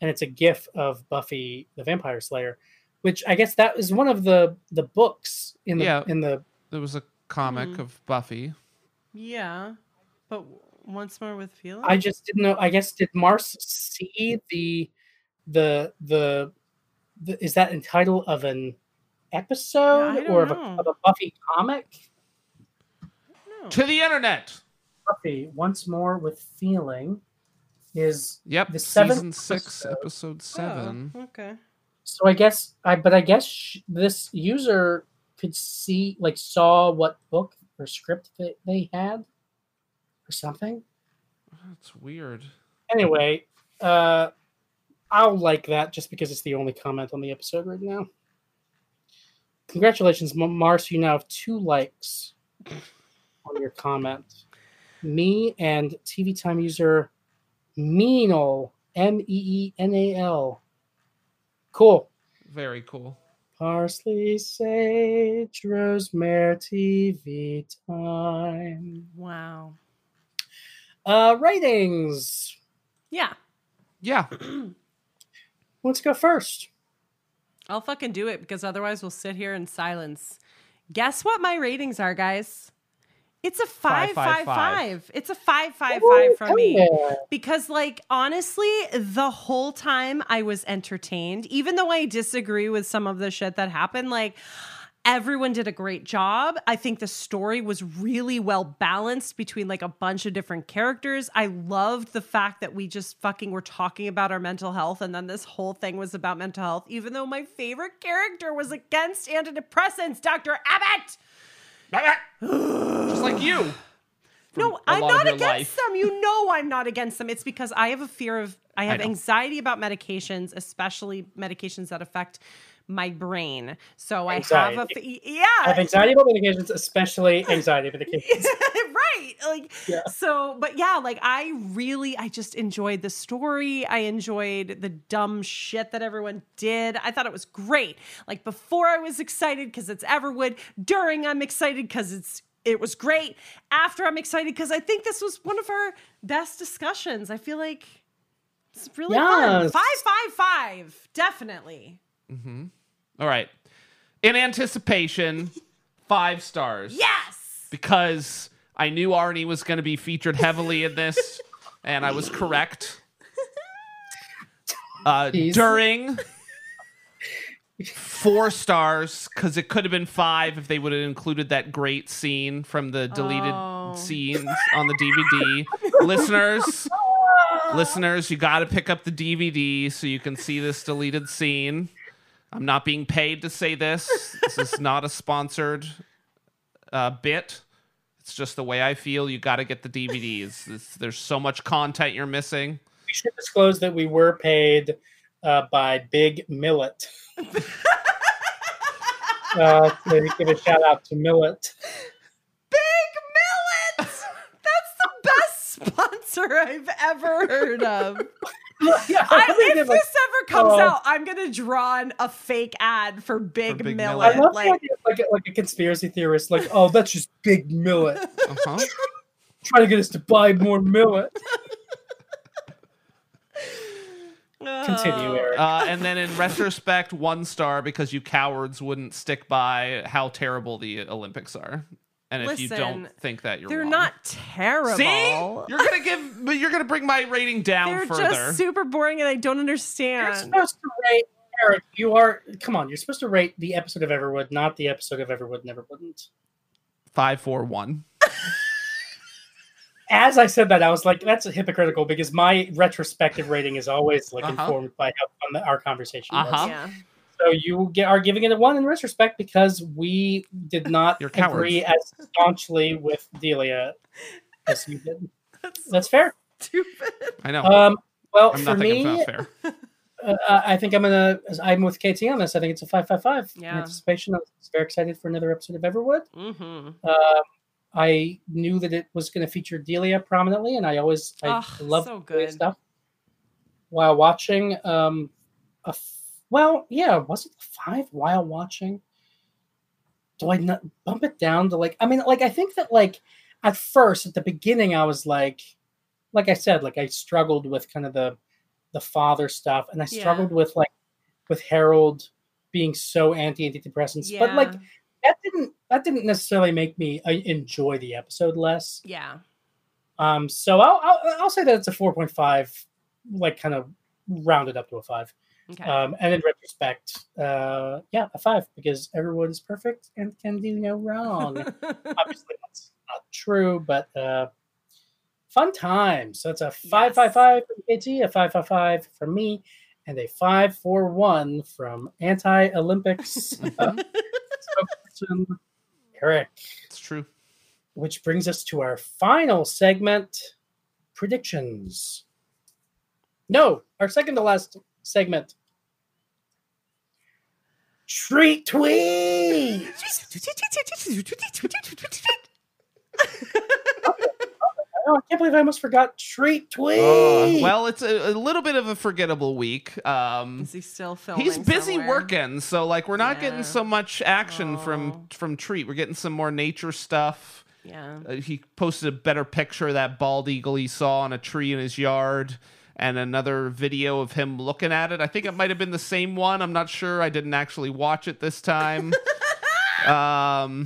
and it's a GIF of Buffy the Vampire Slayer, which I guess that is one of the the books in the Yeah. in the. There was a comic Mhm. of Buffy. Yeah. But once more with feeling. I just didn't know. I guess did Mars see the the the, the is that in title of an episode don't or of a, of a Buffy comic? To the internet. Buffy once more with feeling is Yep. the seventh season six, episode seven. Oh, okay. So I guess I, but I guess sh- this user could see, like, saw what book or script that they had, or something. That's weird. Anyway, uh, I'll like that just because it's the only comment on the episode right now. Congratulations, Mars! You now have two likes <laughs> on your comment. Me and TV Time user Meenal M E E N A L. Cool. Very cool. Parsley, sage, rosemary, TV time. Wow. Uh, ratings. Yeah. Yeah. <clears throat> Let's go first. I'll fucking do it because otherwise we'll sit here in silence. Guess what my ratings are, guys? It's a five five five. five. It's a five, five, Ooh, five from me. yeah. Because, like, honestly, the whole time I was entertained, even though I disagree with some of the shit that happened, like, everyone did a great job. I think the story was really well balanced between like a bunch of different characters. I loved the fact that we just fucking were talking about our mental health and then this whole thing was about mental health, even though my favorite character was against antidepressants, Dr. Abbott. Just like you. No, I'm not against life. them. You know I'm not against them. It's because I have a fear of I have know. anxiety about medications, especially medications that affect my brain. So I have a Anxiety. yeah. I have anxiety about medications, especially anxiety medications. <laughs> <laughs> right like Yeah. so but yeah like i really i just enjoyed the story i enjoyed the dumb shit that everyone did i thought it was great like before i was excited because it's everwood during i'm excited because it's it was great after i'm excited because i think this was one of our best discussions i feel like it's really fun five five five definitely Mm-hmm. All right. In anticipation, <laughs> five stars. yes Because I knew Arnie was going to be featured heavily in this, <laughs> and I was correct. <laughs> Uh, during four stars because it could have been five if they would have included that great scene from the deleted Oh. scenes on the DVD. listeners, listeners, you got to pick up the DVD so you can see this deleted scene. I'm not being paid to say this. This is not a sponsored uh, bit. It's just the way I feel. You got to get the DVDs. It's, there's so much content you're missing. we should disclose that we were paid uh, by Big Millet. <laughs> uh, to give a shout out to Millet. Big Millet! That's the best sponsor I've ever heard of. <laughs> <laughs> yeah, I, <laughs> if this like, ever comes uh, out, I'm gonna draw an, a fake ad for Big, Big Millet. I love like, the idea of, like, a- like a conspiracy theorist, like, oh, that's just Big Millet. <laughs> Uh-huh. Trying to get us to buy more millet. Continue, Eric. Uh, and then in retrospect, one star because you cowards wouldn't stick by how terrible the Olympics are. And if you don't Listen, think that, you're they're wrong. not terrible. See, you're gonna give, but you're gonna bring my rating down They're further. just super boring, and I don't understand. You're understand. supposed to rate Eric. You are come on. You're supposed to rate the episode of Everwood, not the episode of Everwood Never Wouldn't. Five, four, one. <laughs> As I said that, I was like, "That's hypocritical," because my retrospective rating is always like Uh-huh. informed by how fun the, our conversation was. Uh-huh. Yeah. So you get, are giving it a one in retrospect because we did not agree as staunchly with Delia as you did. <laughs> That's, fair. Stupid. I know. Um, well, I'm for me, it's not fair. <laughs> uh, I think I'm gonna. I'm with KT on this. I think it's a five five five. In Yeah. anticipation, I was very excited for another episode of Everwood. Mm-hmm. Um, I knew that it was going to feature Delia prominently, and I always I Ugh, love so good. stuff. While watching, um, a f- well, yeah, was it five while watching? Do I not bump it down to like? I mean, like I think that like at first at the beginning I was like, like I said, like I struggled with kind of the the father stuff, and I Yeah. struggled with like with Harold being so anti antidepressants, but like that didn't that didn't necessarily make me uh, enjoy the episode less. Yeah. Um, so I'll, I'll I'll say that it's a four point five, like kind of rounded up to a five. Okay. Um, and in retrospect, uh, yeah, a five because everyone is perfect and can do no wrong. <laughs> Obviously, that's not true, but uh, fun time. So it's a five five five from KT, a five five five from me, and a five four one from Anti Olympics. <laughs> spokesperson Eric. It's true. Which brings us to our final segment predictions. No, our second to last segment. Treat tweet. Oh, I can't believe I almost forgot treat tweet. Uh, well, it's a, a little bit of a forgettable week. Um, Is he still filming? he's busy somewhere? working, so like we're not getting so much action from from Treat. We're getting some more nature stuff. Yeah. Uh, he posted a better picture of that bald eagle he saw on a tree in his yard and another video of him looking at it. I think it might have been the same one. I'm not sure. I didn't actually watch it this time. <laughs> um,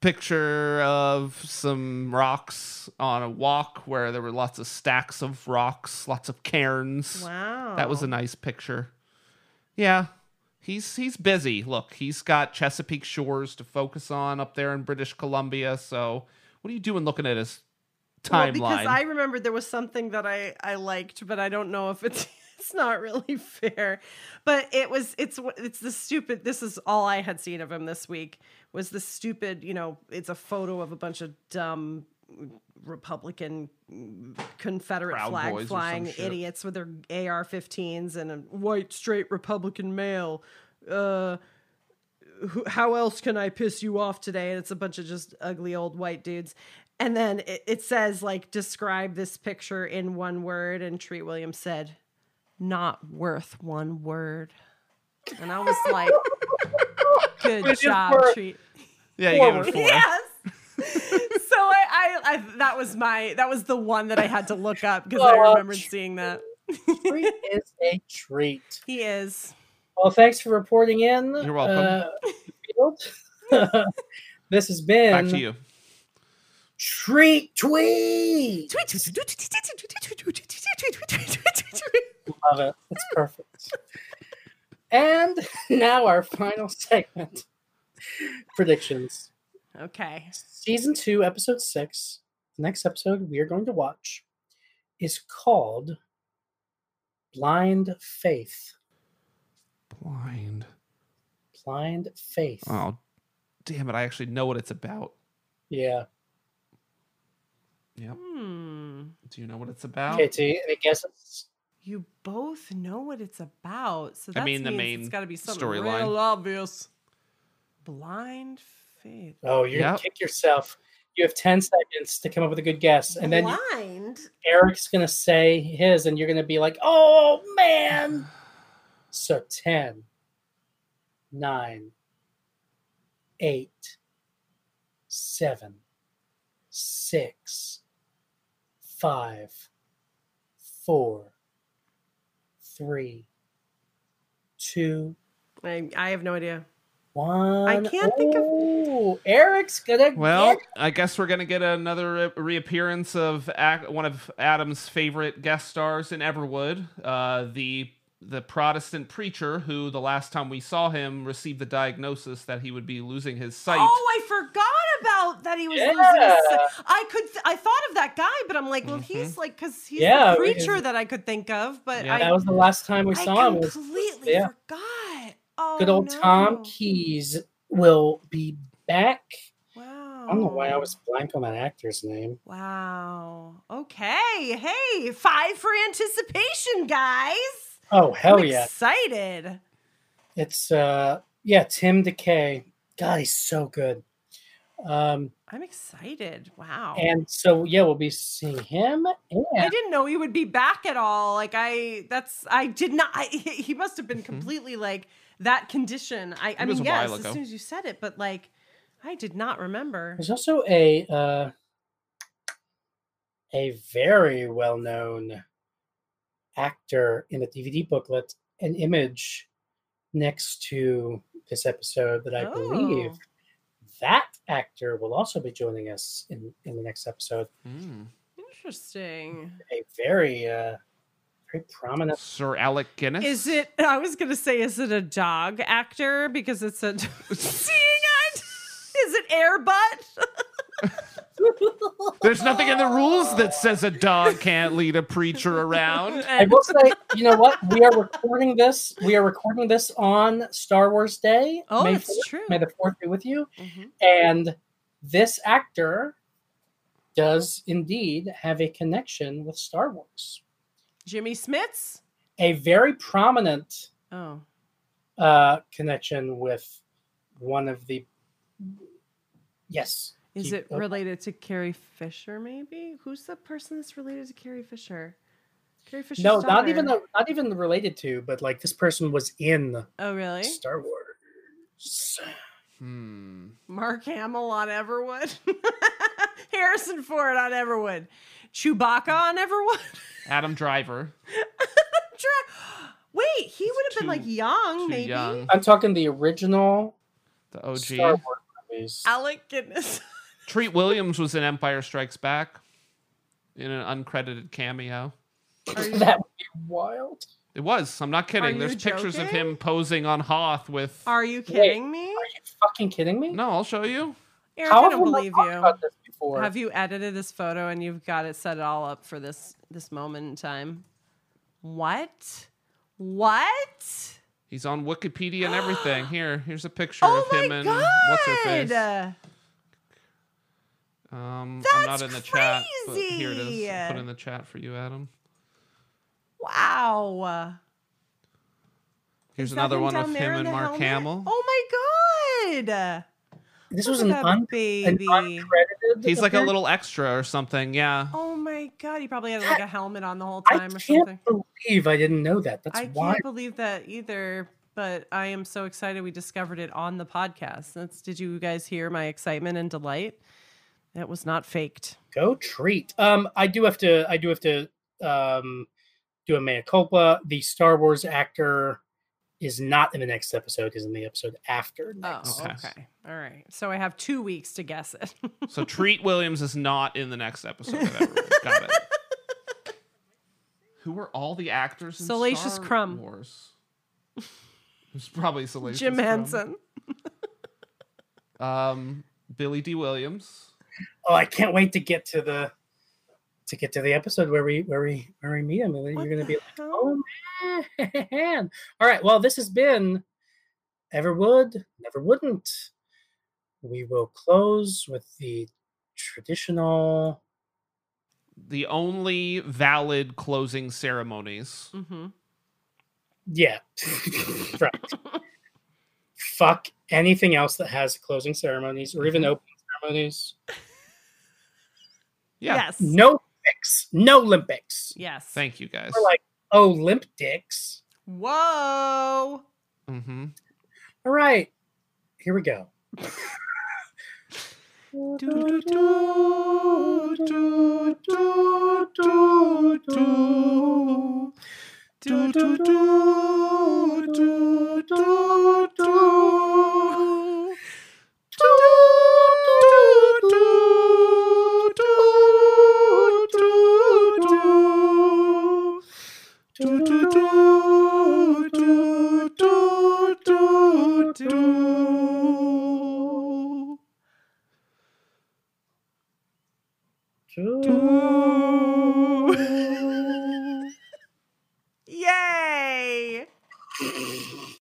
picture of some rocks on a walk where there were lots of stacks of rocks, lots of cairns. Wow. That was a nice picture. Yeah. He's he's busy. Look, he's got Chesapeake Shores to focus on up there in British Columbia. So, what are you doing looking at his Well, because I remember there was something that I I liked, but I don't know if it's <laughs> it's not really fair. But it was it's it's the stupid. This is all I had seen of him this week was the stupid. You know, it's a photo of a bunch of dumb Republican Confederate Proud flag Boys or some flying idiots with their AR-15s and a white straight Republican male. Uh, how else can I piss you off today? And it's a bunch of just ugly old white dudes. And then it, it says, like, describe this picture in one word. And Treat Williams said, not worth one word. And I was like, <laughs> good It is job, worth Treat. yeah, you gave it four. Yes. so I, I, I, that was my, that was the one that I had to look up because I remembered seeing that. treat is a treat. <laughs> He is. Well, thanks for reporting in. You're welcome. uh, <laughs> this has been Back to you. Treat Tweet. Tweet. Love it. It's perfect. and now our final segment predictions. Okay. Season two, episode six. The next episode we are going to watch is called Blind Faith. Blind. Blind Faith. Oh, damn it! I actually know what it's about. Yeah. Yep. Hmm. Do you know what it's about? Katie, any guesses? You both know what it's about, so that I mean, the main it's got to be something storyline. real obvious. Blind faith. Oh, you're gonna Yep. kick yourself. You have 10 seconds to come up with a good guess. And then Blind. Eric's gonna say his, and you're gonna be like, oh man. <sighs> So 10, 9, 8, 7, 6, 5, 4, 3, 2, I, I have no idea. 1. I can't think of- Oh, Eric's gonna Well, get I guess we're gonna get another re- reappearance of ac- one of Adam's favorite guest stars in Everwood, uh, the the Protestant preacher who the last time we saw him received the diagnosis that he would be losing his sight. Oh, I forgot that. He was losing his. Yeah. I could. Th- I thought of that guy, but I'm like, well, he's like, because he's Yeah, the we- preacher that I could think of. But Yeah, I, that was the last time we I saw him. was- completely yeah. forgot. Oh, Good old no. Tom Keys will be back. Wow. I don't know why I was blank on that actor's name. Wow. Okay. Hey, five for anticipation, guys. Oh hell I'm yeah! Excited. It's uh yeah, Tim DeKay. God, he's so good. Um I'm excited. Wow. and so yeah, we'll be seeing him I didn't know he would be back at all. Like I, that's I did not. I, he must have been completely like that condition. I, I Mm-hmm. Mean, yes, as soon as you said it, but like, I did not remember. there's also a uh a very well known actor in the DVD booklet, an image next to this episode that I believe Oh. That actor will also be joining us in, in the next episode. Mm. Interesting. A very uh very prominent Sir Alec Guinness. Is it? I was gonna say, is it a dog actor because it's a <laughs> seeing eye? Is it Air Bud? <laughs> There's nothing in the rules that says a dog can't lead a preacher around. <laughs> I will say, you know what? We are recording this. We are recording this on Star Wars Day. Oh, May that's 4th. true. May the fourth be with you. Mhm. And this actor does indeed have a connection with Star Wars. Jimmy Smits. A very prominent Oh, uh, connection with one of the. Yes. Is it related to Carrie Fisher? Maybe who's the person that's related to Carrie Fisher? Carrie Fisher. No, not even the, not even related to, but like this person was in Oh, really? Star Wars. Hmm. Mark Hamill on Everwood. <laughs> Harrison Ford on Everwood. Chewbacca on Everwood. <laughs> Adam Driver. Dra- Wait, he would have been like young, maybe. young. I'm talking the original The OG. Star Wars movies. Alec Guinness. <laughs> Treat Williams was in Empire Strikes Back in an uncredited cameo. that would be wild. It was. I'm not kidding. you There's pictures of him posing on Hoth with. Are you kidding me? Are you fucking kidding me? No, I'll show you. Eric, How I have don't believe talked you. about this before? Have you edited this photo and you've got it set it all up for this this moment in time? What? What? He's on Wikipedia and <gasps> everything. Here, here's a picture Oh of him my and god! what's her face. Um, I'm not in the chat, but here it is. I'll put in the chat for you, Adam. Wow. Here's Is another one down of him and Mark helmet? Hamill. Oh my god! This Look was at an, that un- an baby. uncredited. He's like a little extra or something. Yeah. Oh my god! He probably had like a helmet on the whole I time or can't something. believe I didn't know that. That's I why. can't believe that either. But I am so excited we discovered it on the podcast. That's, did you guys hear my excitement and delight? It was not faked. Go treat. Um, I do have to. I do have to. Um, do a mea culpa. The Star Wars actor is not in the next episode. He's in the episode after Oh, next. okay. All right. So I have two weeks to guess it. So Treat <laughs> Williams is not in the next episode. Got it. Who were all the actors in Salacious Star Crumb. Wars? It's probably Salacious Jim Crumb. Henson. Um, Billy Dee Williams. Oh, I can't wait to get to the to get to the episode where we where we where we meet him. And you're gonna be like, oh man. All right. Well, this has been Everwood, Never Wouldn't. We will close with the traditional the only valid closing ceremonies. Mm-hmm. Yeah. <laughs> right. <laughs> Fuck anything else that has closing ceremonies or even opening movies? <laughs> Yeah. Yes. No Olympics. No Olympics. Yes. Thank you guys. We're like Olympics. Whoa. Mm-hmm. All right. Here we go.